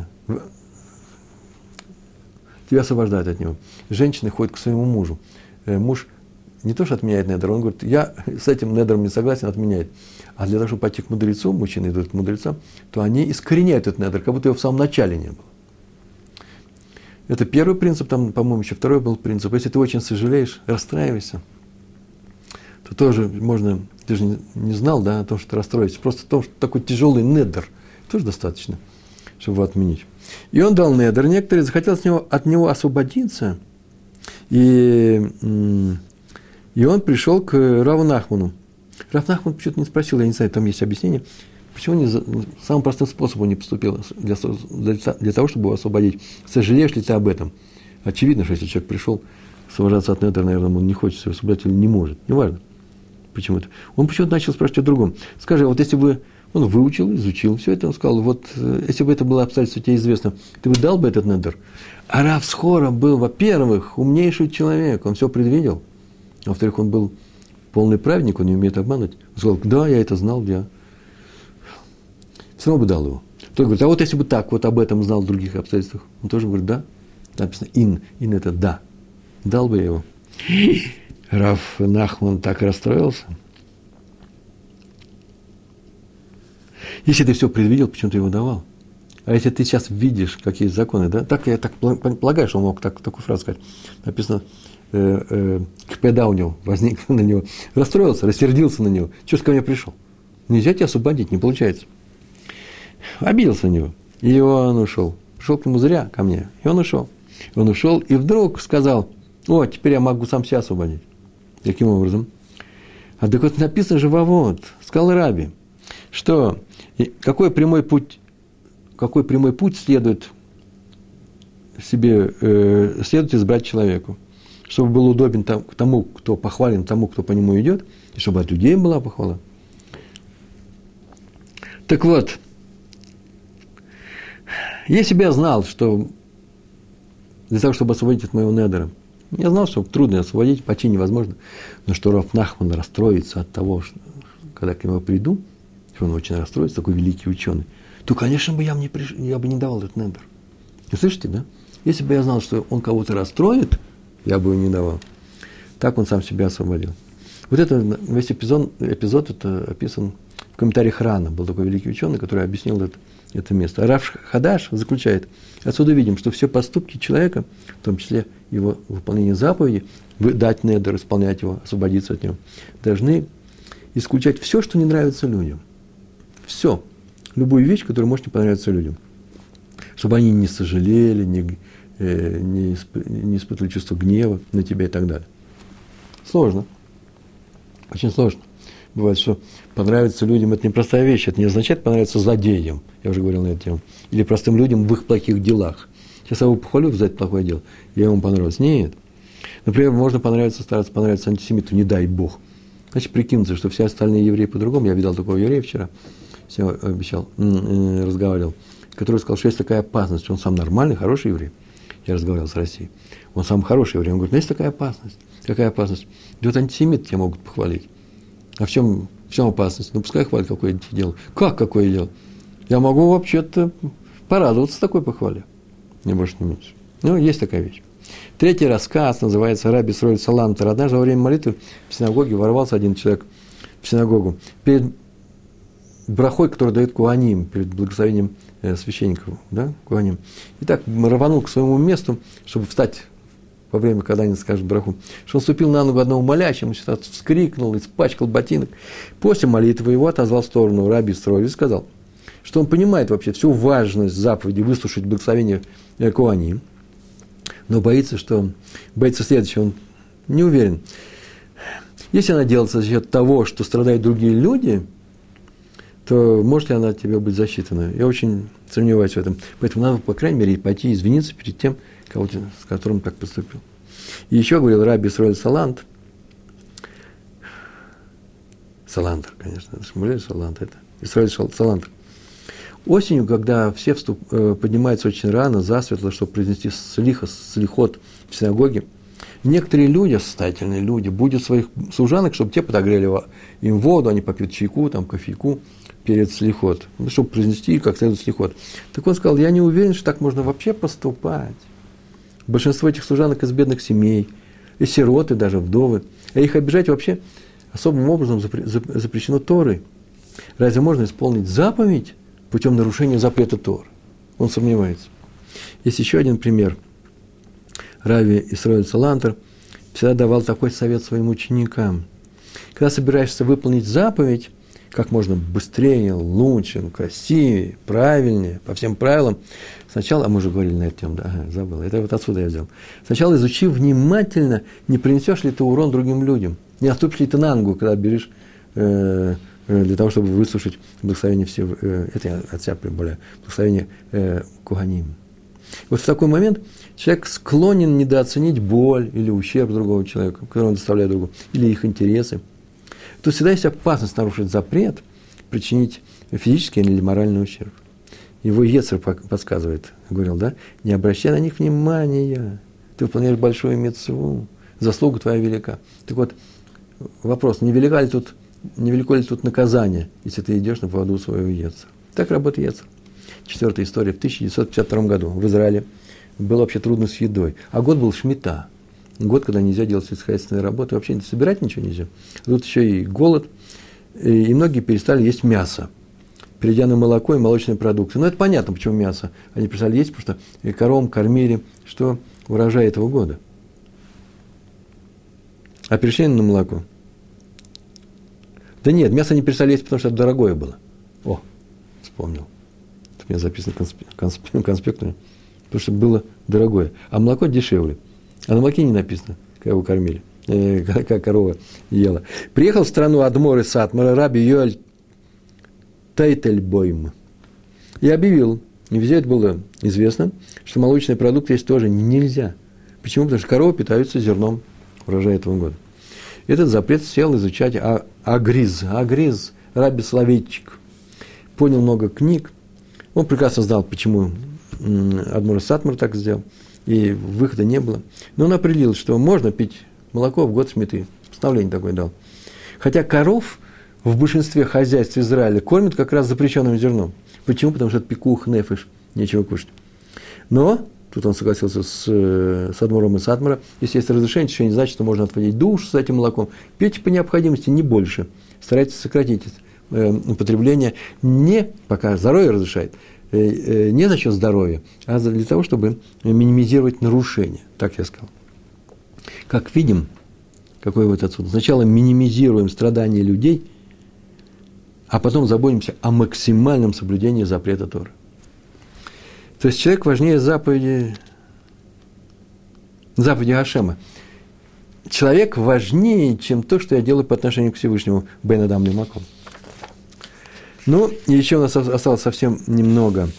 тебя освобождают от него. Женщины ходят к своему мужу. Э, муж не то, что отменяет недер, он говорит, я с этим недером не согласен, отменяет. А для того, чтобы пойти к мудрецу, мужчины идут к мудрецам, то они искореняют этот недер, как будто его в самом начале не было. Это первый принцип, там, по-моему, еще второй был принцип. Если ты очень сожалеешь, расстраивайся, то тоже можно, ты же не, знал, да, о том, что ты расстроишься. Просто о том, что такой тяжелый недер, тоже достаточно, чтобы его отменить. И он дал недер. Некоторые захотели от него, от него освободиться. И, и он пришел к Раву Нахману. Почему-то не спросил, я не знаю, там есть объяснение – Почему не самым простым способом не поступил для, для, для того, чтобы его освободить? Сожалеешь ли ты об этом? Очевидно, что если человек пришел освобождаться от недра, наверное, он не хочет или не может. Неважно. Почему-то. Он почему-то начал спрашивать о другом. Скажи, а вот если бы он выучил, изучил все это, он сказал, вот э, если бы это было обстоятельство тебе известно, ты бы дал бы этот недр? А Рав Схора был, во-первых, умнейший человек, он все предвидел. Во-вторых, он был полный праведник, он не умеет обмануть. Он сказал, да, я это знал, я все равно бы дал его. Тот говорит, а вот если бы так, вот об этом знал в других обстоятельствах, он тоже говорит, да. Написано ин, ин это да. Дал бы я его. Раф Нахман так расстроился. Если ты все предвидел, почему ты его давал? А если ты сейчас видишь, какие законы, да? Так я так полагаю, что он мог так, такую фразу сказать. Написано, э, э, когда у него возник на него, расстроился, рассердился на него. Чего ты ко мне пришел? Нельзя тебя освободить, не получается обиделся на него. И он ушел. Пришел к нему зря, ко мне. И он ушел. Он ушел и вдруг сказал, о, теперь я могу сам себя освободить. Каким образом? А так вот написано же вот, сказал Раби, что какой прямой путь, какой прямой путь следует себе, э, следует избрать человеку, чтобы был удобен там, тому, кто похвален, тому, кто по нему идет, и чтобы от людей была похвала. Так вот, если бы я знал, что для того, чтобы освободить от моего недера, я знал, что трудно освободить, почти невозможно, но что Раф Нахман расстроится от того, что, когда к нему приду, что он очень расстроится, такой великий ученый, то, конечно бы, я, мне приш... я бы не давал этот недер. Вы слышите, да? Если бы я знал, что он кого-то расстроит, я бы его не давал. Так он сам себя освободил. Вот это, весь эпизод, эпизод это описан в комментариях Рана. Был такой великий ученый, который объяснил это, это место. А Раф Хадаш заключает, отсюда видим, что все поступки человека, в том числе его выполнение заповеди, дать недер, исполнять его, освободиться от него, должны исключать все, что не нравится людям. Все. Любую вещь, которая может не понравиться людям. Чтобы они не сожалели, не, э, не, исп, не испытывали чувство гнева на тебя и так далее. Сложно. Очень сложно. Бывает, что понравится людям, это непростая вещь, это не означает понравиться злодеям, я уже говорил на эту тему, или простым людям в их плохих делах. Сейчас я его похвалю за это плохое дело, я ему понравился. Нет. Например, можно понравиться, стараться понравиться антисемиту, не дай Бог. Значит, прикинуться, что все остальные евреи по-другому. Я видел такого еврея вчера, все обещал, э, разговаривал, который сказал, что есть такая опасность. Он сам нормальный, хороший еврей. Я разговаривал с Россией. Он сам хороший еврей. Он говорит, ну есть такая опасность. Какая опасность? Да вот антисемиты тебя могут похвалить. А в чем, в чем опасность? Ну, пускай хвалит, какое я дело. Как какое дело? Я могу вообще-то порадоваться такой похвале. Не больше, не меньше. Ну, есть такая вещь. Третий рассказ называется «Раби Сроль Салантер». Однажды во время молитвы в синагоге ворвался один человек в синагогу. Перед брахой, который дает Куаним, перед благословением э, священников, да, Куаним. И так рванул к своему месту, чтобы встать во время, когда они скажут браху, что он ступил на ногу одного молящего, он вскрикнул, испачкал ботинок. После молитвы его отозвал в сторону раби Строй и сказал, что он понимает вообще всю важность заповеди выслушать благословение Куани, но боится, что боится следующего, он не уверен. Если она делается за счет того, что страдают другие люди, то может ли она от тебя быть засчитана? Я очень сомневаюсь в этом. Поэтому надо, по крайней мере, пойти извиниться перед тем, с которым так поступил. И еще говорил Раби Исраиль Салант, Салантер, конечно, Шмулель Салант, это Исраиль Салантер. Осенью, когда все вступ, э, поднимаются очень рано, засветло, чтобы произнести слиха, слихот в синагоге, некоторые люди, состоятельные люди, будут своих служанок, чтобы те подогрели им воду, они попьют чайку, там, кофейку перед слихот, ну, чтобы произнести как следует слихот. Так он сказал, я не уверен, что так можно вообще поступать. Большинство этих служанок из бедных семей, и сироты, даже вдовы. А их обижать вообще особым образом запрещено Торой. Разве можно исполнить заповедь путем нарушения запрета Торы? Он сомневается. Есть еще один пример. Рави Исраиль Салантер всегда давал такой совет своим ученикам. Когда собираешься выполнить заповедь, как можно быстрее, лучше, красивее, правильнее, по всем правилам. Сначала, а мы уже говорили на эту тему, да, ага, забыл, это вот отсюда я взял. Сначала изучи внимательно, не принесешь ли ты урон другим людям, не отступишь ли ты на ногу, когда берешь э, э, для того, чтобы выслушать благословение всего, э, это я от себя прибавляю, благословение э, Куганим. Вот в такой момент человек склонен недооценить боль или ущерб другого человека, который он доставляет другу, или их интересы – то всегда есть опасность нарушить запрет, причинить физический или моральный ущерб. Его Ецер подсказывает, говорил, да, не обращай на них внимания, ты выполняешь большую мецву, заслуга твоя велика. Так вот, вопрос, не, велика ли тут, не велико ли тут наказание, если ты идешь на поводу своего Ецера? Так работает Ецер. Четвертая история. В 1952 году в Израиле было вообще трудно с едой. А год был шмита год, когда нельзя делать сельскохозяйственные работы, вообще собирать ничего нельзя. Тут еще и голод, и многие перестали есть мясо, перейдя на молоко и молочные продукты. Но это понятно, почему мясо. Они перестали есть, потому что коровам кормили, что урожай этого года. А перешли на молоко. Да нет, мясо не перестали есть, потому что это дорогое было. О, вспомнил. у меня записано конспектами, потому что было дорогое. А молоко дешевле. А на молоке не написано, как его кормили, э, как корова ела. Приехал в страну Адмор и Сатмара раби Йоэль Тейтельбойм и объявил, и везде это было известно, что молочные продукты есть тоже нельзя. Почему? Потому что коровы питаются зерном урожая этого года. Этот запрет сел изучать а, Агриз. Агриз, Раби Словетчик. Понял много книг. Он прекрасно знал, почему Адмур Сатмар так сделал. И выхода не было. Но он определил, что можно пить молоко в год сметы. Постановление такое дал. Хотя коров в большинстве хозяйств Израиля кормят как раз запрещенным зерном. Почему? Потому что это пикух, нефиш, нечего кушать. Но Тут он согласился с, э, с Адмуром и Садмара. Если есть разрешение, еще не значит, что можно отводить душ с этим молоком. Пейте по необходимости, не больше. Старайтесь сократить э, употребление не, пока здоровье разрешает, э, не за счет здоровья, а для того, чтобы минимизировать нарушения. Так я сказал. Как видим, какой вот отсюда. Сначала минимизируем страдания людей, а потом заботимся о максимальном соблюдении запрета Тора. То есть человек важнее заповеди, заповеди Ашема. Человек важнее, чем то, что я делаю по отношению к Всевышнему Бен Адам Лимаком. Ну, и еще у нас осталось совсем немного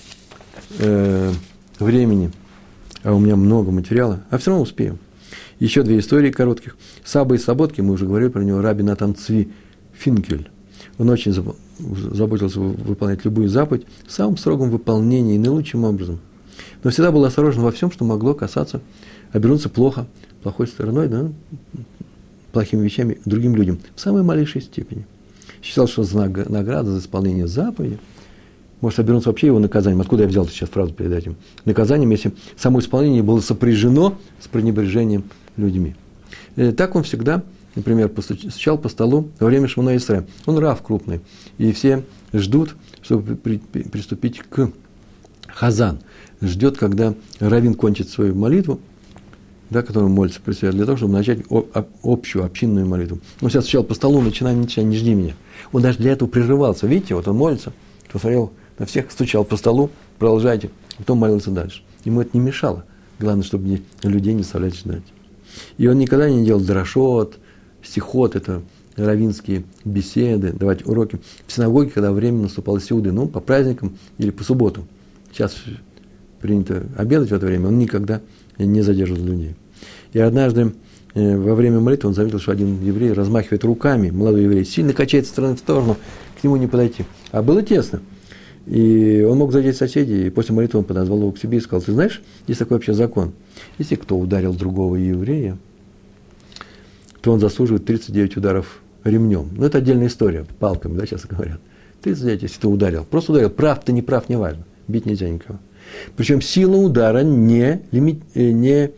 э, времени, а у меня много материала, а все равно успеем. Еще две истории коротких. Саба и Слободки, мы уже говорили про него, Раби Натан Цви Финкель. Он очень заботился выполнять любую заповедь в самом строгом выполнении и наилучшим образом. Но всегда был осторожен во всем, что могло касаться, обернуться плохо, плохой стороной, да, плохими вещами другим людям, в самой малейшей степени. Считал, что награда за исполнение заповеди может обернуться вообще его наказанием. Откуда я взял сейчас фразу перед этим? Наказанием, если само исполнение было сопряжено с пренебрежением людьми. Э, так он всегда например, постучал по столу во время Шмона Исра. Он рав крупный, и все ждут, чтобы при, при, приступить к хазан. Ждет, когда равин кончит свою молитву, да, которую молится при для того, чтобы начать общую общинную молитву. Он сейчас стучал по столу, начинай, начинай, не жди меня. Он даже для этого прерывался. Видите, вот он молится, посмотрел на всех, стучал по столу, продолжайте, потом молился дальше. Ему это не мешало. Главное, чтобы людей не оставлять ждать. И он никогда не делал дрошот, стихот, это равинские беседы, давать уроки в синагоге, когда время наступало сюда, ну, по праздникам или по субботам. Сейчас принято обедать в это время, он никогда не задерживал людей. И однажды э, во время молитвы он заметил, что один еврей размахивает руками, молодой еврей, сильно качает стороны в сторону, к нему не подойти. А было тесно. И он мог задеть соседей, и после молитвы он подозвал его к себе и сказал, ты знаешь, есть такой вообще закон. Если кто ударил другого еврея, то он заслуживает 39 ударов ремнем. Ну, это отдельная история, палками, да, сейчас говорят. 39, если ты ударил. Просто ударил. Прав ты, не прав, не важно. Бить нельзя никого. Причем сила удара не, лими, э, не,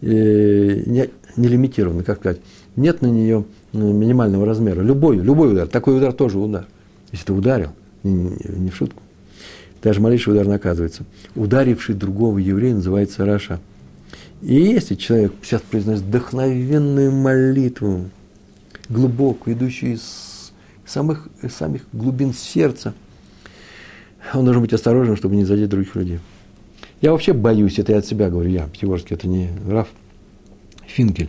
э, не, не лимитирована, как сказать. Нет на нее ну, минимального размера. Любой, любой удар. Такой удар тоже удар. Если ты ударил, не, не, не в шутку. Даже малейший удар наказывается. Ударивший другого еврея называется Раша. И если человек сейчас произносит вдохновенную молитву, глубокую, идущую из самых, из самых глубин сердца, он должен быть осторожен, чтобы не задеть других людей. Я вообще боюсь, это я от себя говорю, я, Пятигорский, это не Раф Финкель,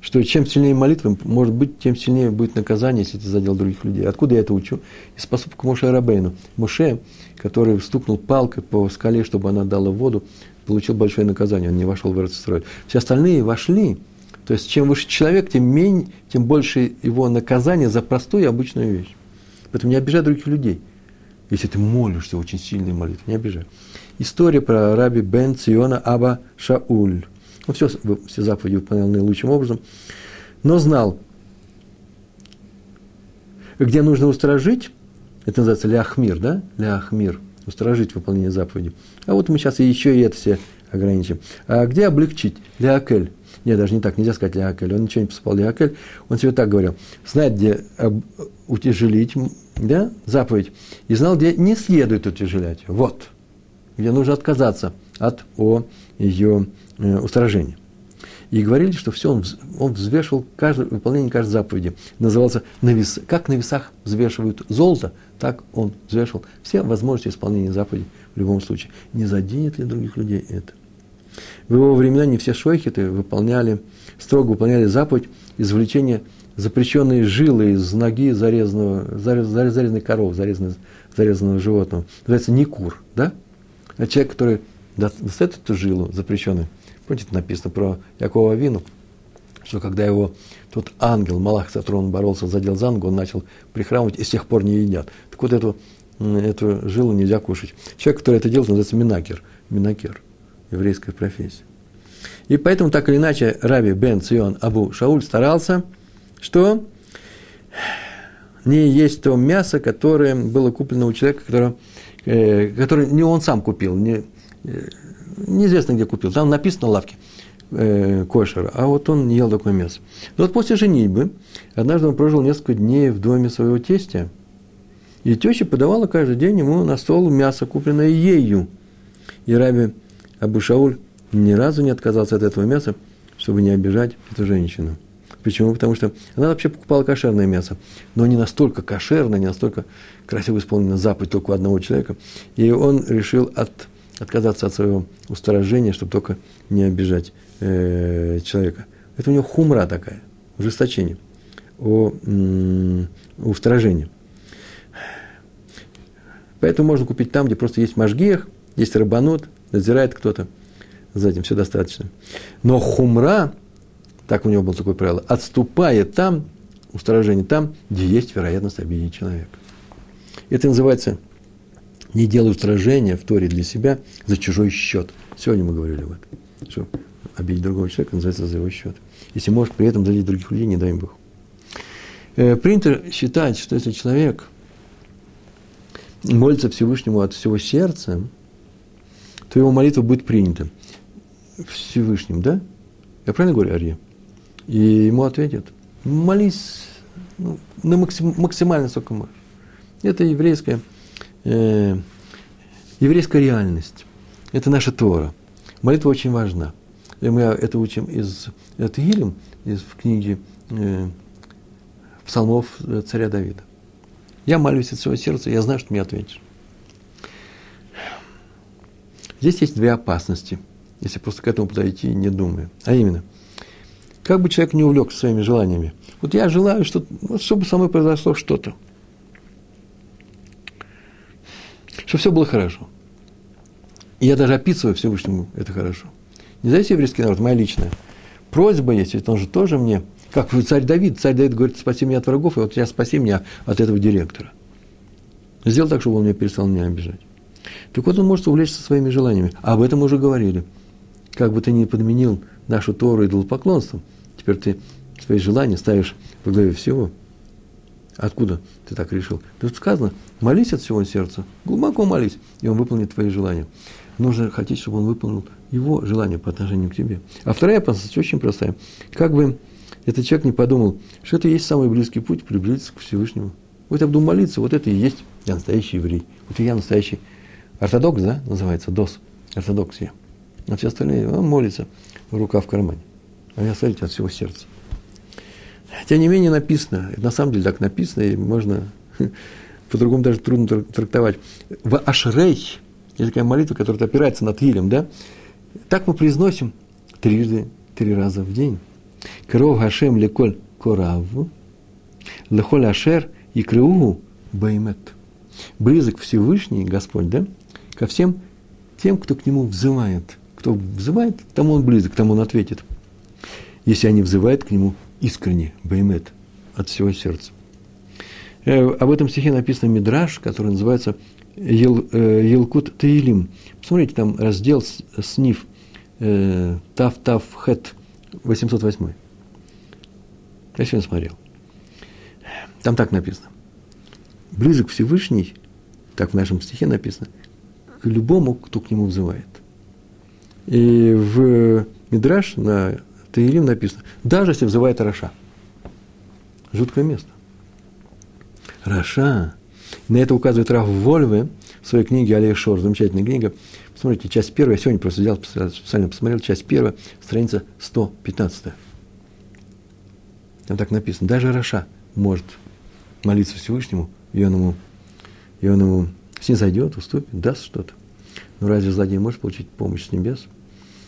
что чем сильнее молитва, может быть, тем сильнее будет наказание, если ты задел других людей. Откуда я это учу? Из поступка Моше Рабейну. Моше, который стукнул палкой по скале, чтобы она дала воду, получил большое наказание, он не вошел в Эрцистрой. Все остальные вошли. То есть, чем выше человек, тем, менее, тем больше его наказание за простую и обычную вещь. Поэтому не обижай других людей. Если ты молишься очень сильной молитвой, не обижай. История про раби Бен Циона Аба Шауль. Он все, все заповеди выполнял наилучшим образом, но знал, где нужно устражить, это называется ляхмир, да? Ляхмир – устражить выполнение заповеди. А вот мы сейчас еще и это все ограничим. А где облегчить? Леакель. Нет, даже не так, нельзя сказать Леакель. Он ничего не посыпал Леакель. Он себе так говорил. Знает, где утяжелить да, заповедь. И знал, где не следует утяжелять. Вот. Где нужно отказаться от о ее э, устражении. И говорили, что все, он, он взвешивал каждое, выполнение каждой заповеди. Назывался на вес, как на весах взвешивают золото, так он взвешивал все возможности исполнения заповедей в любом случае. Не заденет ли других людей это? В его времена не все шойхеты выполняли, строго выполняли заповедь извлечения запрещенные жилы из ноги зарезанного, зарез, зарезанной коровы, зарезанного, зарезанного животного. Называется никур, да? А человек, который достает эту жилу запрещенную, помните, написано про Якова Вину, что когда его тот ангел, Малах Сатрон, боролся, задел за ногу, он начал прихрамывать и с тех пор не едят. Так вот эту, эту жилу нельзя кушать. Человек, который это делает, называется минакер. Минакер. Еврейская профессия. И поэтому, так или иначе, Раби Бен Цион Абу Шауль старался, что не есть то мясо, которое было куплено у человека, которое, э, который не он сам купил, не, э, неизвестно где купил. Там написано на лавке э, кошер, а вот он ел такое мясо. Но вот после женитьбы, однажды он прожил несколько дней в доме своего тестя, и теща подавала каждый день ему на стол мясо, купленное ею. И Раби Абу Шауль ни разу не отказался от этого мяса, чтобы не обижать эту женщину. Почему? Потому что она вообще покупала кошерное мясо, но не настолько кошерное, не настолько красиво исполнена заповедь только у одного человека. И он решил от, отказаться от своего устражения, чтобы только не обижать э, человека. Это у него хумра такая, ужесточение, о, м, устражение. Поэтому можно купить там, где просто есть мажгиях, есть рабанут, надзирает кто-то за этим, все достаточно. Но хумра, так у него было такое правило, отступает там, устражение там, где есть вероятность обидеть человека. Это называется не делай устражения в Торе для себя за чужой счет. Сегодня мы говорили об этом. Что обидеть другого человека называется за его счет. Если можешь при этом задеть других людей, не дай им Бог. Э, принято считать, что если человек молится Всевышнему от всего сердца, то его молитва будет принята. Всевышним, да? Я правильно говорю, Ария? И ему ответят, молись ну, на максим, максимально, сколько можешь. Это еврейская, э, еврейская реальность. Это наша Тора. Молитва очень важна. И мы это учим из Тегилем, из в книге э, псалмов царя Давида. Я молюсь от своего сердца, я знаю, что мне ответишь. Здесь есть две опасности – если просто к этому подойти, не думая. А именно, как бы человек не увлекся своими желаниями. Вот я желаю, что, вот, чтобы со мной произошло что-то. Чтобы все было хорошо. И я даже описываю Всевышнему это хорошо. Не за еврейский народ, моя личная. Просьба есть, ведь он же тоже мне, как царь Давид, царь Давид говорит, спаси меня от врагов, и вот я спаси меня от этого директора. Сделал так, чтобы он меня перестал меня обижать. Так вот он может увлечься своими желаниями. А об этом мы уже говорили как бы ты ни подменил нашу Тору идолопоклонством, теперь ты свои желания ставишь во главе всего. Откуда ты так решил? Тут сказано, молись от всего сердца, глубоко молись, и он выполнит твои желания. Нужно хотеть, чтобы он выполнил его желание по отношению к тебе. А вторая опасность очень простая. Как бы этот человек не подумал, что это и есть самый близкий путь приблизиться к Всевышнему. Вот я буду молиться, вот это и есть я настоящий еврей. Вот я настоящий ортодокс, да, называется, дос, ортодоксия. А все остальные, он молится, рука в кармане. А я, смотрите, от всего сердца. Тем не менее написано, на самом деле так написано, и можно по-другому даже трудно трактовать. В Ашрей, есть такая молитва, которая опирается над Илем, да? Так мы произносим трижды, три раза в день. Кров Хашем леколь кораву, лехоль Ашер и крыугу баймет. Близок Всевышний Господь, да? Ко всем тем, кто к нему взывает – кто взывает, тому он близок, тому он ответит. Если они взывают к нему искренне, баймет, от всего сердца. Э, об этом стихе написано Мидраш, который называется Ел, э, Елкут Таилим. Посмотрите, там раздел сниф э, Тав Тав Хет 808. Я сегодня смотрел. Там так написано. Близок Всевышний, так в нашем стихе написано, к любому, кто к нему взывает. И в Мидраш на Теилим написано, даже если взывает Раша. Жуткое место. Раша. На это указывает Раф Вольве в своей книге Алия Шор, замечательная книга. Посмотрите, часть первая, я сегодня просто взял, специально посмотрел, часть первая, страница 115. Там так написано, даже Раша может молиться Всевышнему, и он ему, и он ему снизойдет, уступит, даст что-то. Но разве злодей может получить помощь с небес?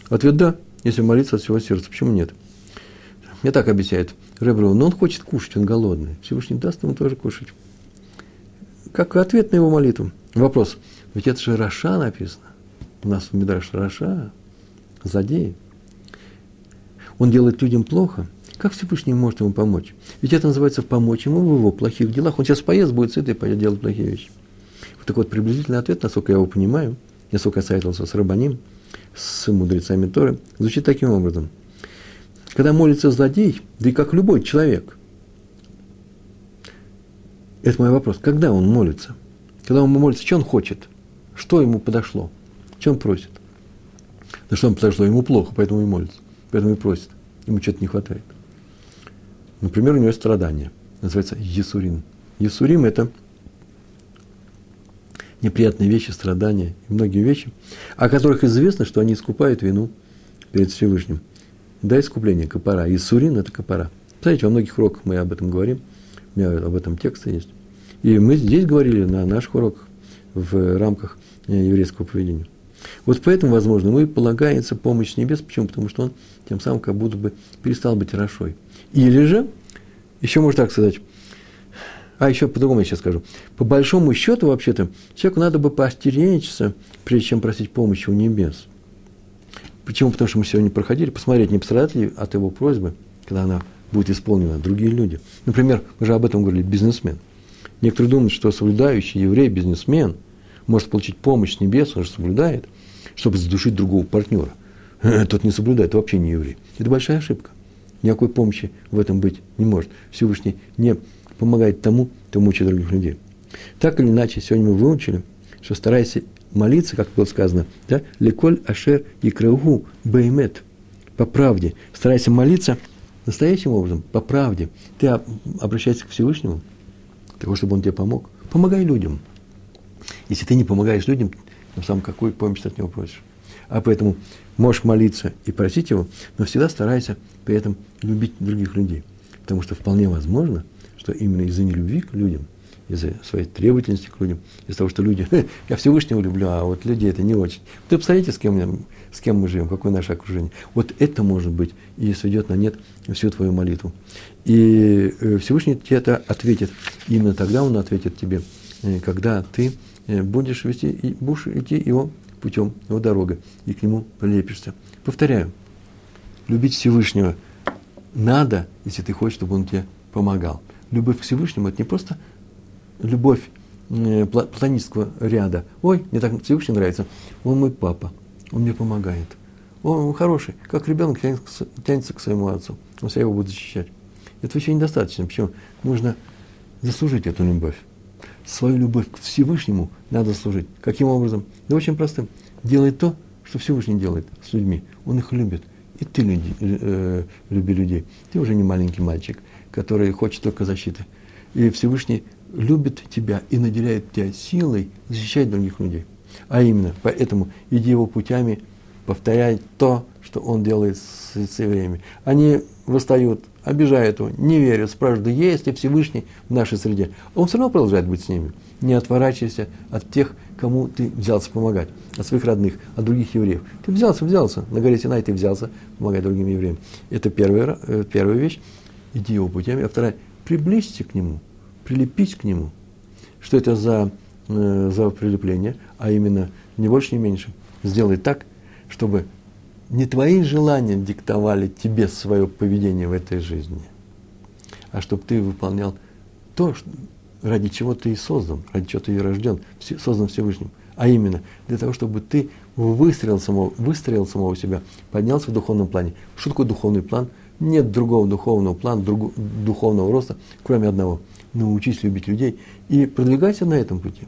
Ответ – да, если молиться от всего сердца. Почему нет? Мне так объясняет Ребру, но он хочет кушать, он голодный. Всевышний даст ему тоже кушать. Как ответ на его молитву. Вопрос. Ведь это же Раша написано. У нас в Мидраш Раша, злодей. Он делает людям плохо. Как Всевышний может ему помочь? Ведь это называется помочь ему в его плохих делах. Он сейчас поест, будет сыт и пойдет делать плохие вещи. Вот такой вот приблизительный ответ, насколько я его понимаю, я советовался с Рабаним, с мудрецами Торы, звучит таким образом – когда молится злодей, да и как любой человек, это мой вопрос, когда он молится? Когда он молится, что он хочет? Что ему подошло? Что он просит? Да что ему подошло? Ему плохо, поэтому и молится. Поэтому и просит. Ему что-то не хватает. Например, у него есть страдание. Называется Есурин. Есурим – это неприятные вещи, страдания и многие вещи, о которых известно, что они искупают вину перед Всевышним – да, искупление, капара. И сурин – это капара. Знаете, во многих уроках мы об этом говорим, у меня об этом тексты есть. И мы здесь говорили на наших уроках в рамках э, еврейского поведения. Вот поэтому, возможно, мы полагается помощь с небес. Почему? Потому что он тем самым как будто бы перестал быть хорошой. Или же, еще можно так сказать, а еще по-другому я сейчас скажу. По большому счету, вообще-то, человеку надо бы поостеречься, прежде чем просить помощи у небес – Почему? Потому что мы сегодня проходили, посмотреть, не пострадают ли от его просьбы, когда она будет исполнена другие люди. Например, мы же об этом говорили, бизнесмен. Некоторые думают, что соблюдающий еврей, бизнесмен, может получить помощь с небес, он же соблюдает, чтобы задушить другого партнера. Тот не соблюдает, вообще не еврей. Это большая ошибка. Никакой помощи в этом быть не может. Всевышний не помогает тому, кто мучает других людей. Так или иначе, сегодня мы выучили, что старайся молиться, как было сказано, да, леколь ашер и краугу беймет, по правде. Старайся молиться настоящим образом, по правде. Ты обращайся к Всевышнему, того, чтобы он тебе помог. Помогай людям. Если ты не помогаешь людям, тем самым какую помощь ты от него просишь? А поэтому можешь молиться и просить его, но всегда старайся при этом любить других людей. Потому что вполне возможно, что именно из-за нелюбви к людям из-за своей требовательности к людям, из-за того, что люди, я Всевышнего люблю, а вот люди это не очень. Вы посмотрите, с кем, с кем мы живем, какое наше окружение. Вот это может быть и сведет на нет всю твою молитву. И э, Всевышний тебе это ответит. Именно тогда он ответит тебе, э, когда ты э, будешь вести, будешь идти его путем, его дорогой, и к нему прилепишься. Повторяю, любить Всевышнего надо, если ты хочешь, чтобы он тебе помогал. Любовь к Всевышнему – это не просто любовь э, платонического ряда. Ой, мне так Всевышний нравится. Он мой папа, он мне помогает. Он хороший, как ребенок тянется, к своему отцу. Он себя его будет защищать. Этого еще недостаточно. Почему? Нужно заслужить эту любовь. Свою любовь к Всевышнему надо служить. Каким образом? Да очень простым. Делай то, что Всевышний делает с людьми. Он их любит. И ты люди, э, люби людей. Ты уже не маленький мальчик, который хочет только защиты. И Всевышний любит тебя и наделяет тебя силой защищать других людей. А именно, поэтому иди его путями, повторяй то, что он делает с, евреями. Они восстают, обижают его, не верят, спрашивают, да есть ли Всевышний в нашей среде. Он все равно продолжает быть с ними. Не отворачивайся от тех, кому ты взялся помогать, от своих родных, от других евреев. Ты взялся, взялся. На горе Синай ты взялся помогать другим евреям. Это первая, э, первая вещь. Иди его путями. А вторая, приблизься к нему – прилепить к нему. Что это за, э, за прилепление? А именно, не больше, не меньше. Сделай так, чтобы не твои желания диктовали тебе свое поведение в этой жизни, а чтобы ты выполнял то, ради чего ты и создан, ради чего ты и рожден, создан Всевышним. А именно, для того, чтобы ты выстроил самого, выстроил самого себя, поднялся в духовном плане. Что такое духовный план? Нет другого духовного плана, друг, духовного роста, кроме одного – научись любить людей и продвигайся на этом пути.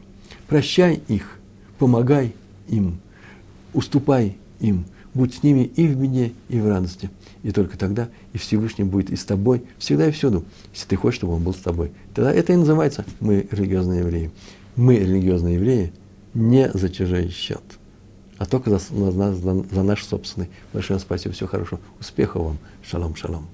Прощай их, помогай им, уступай им, будь с ними и в беде, и в радости. И только тогда и Всевышний будет и с тобой всегда и всюду, если ты хочешь, чтобы он был с тобой. Тогда это и называется «мы религиозные евреи». Мы, религиозные евреи, не за чужой счет, а только за, за, за, наш собственный. Большое спасибо, всего хорошего. Успехов вам. Шалом, шалом.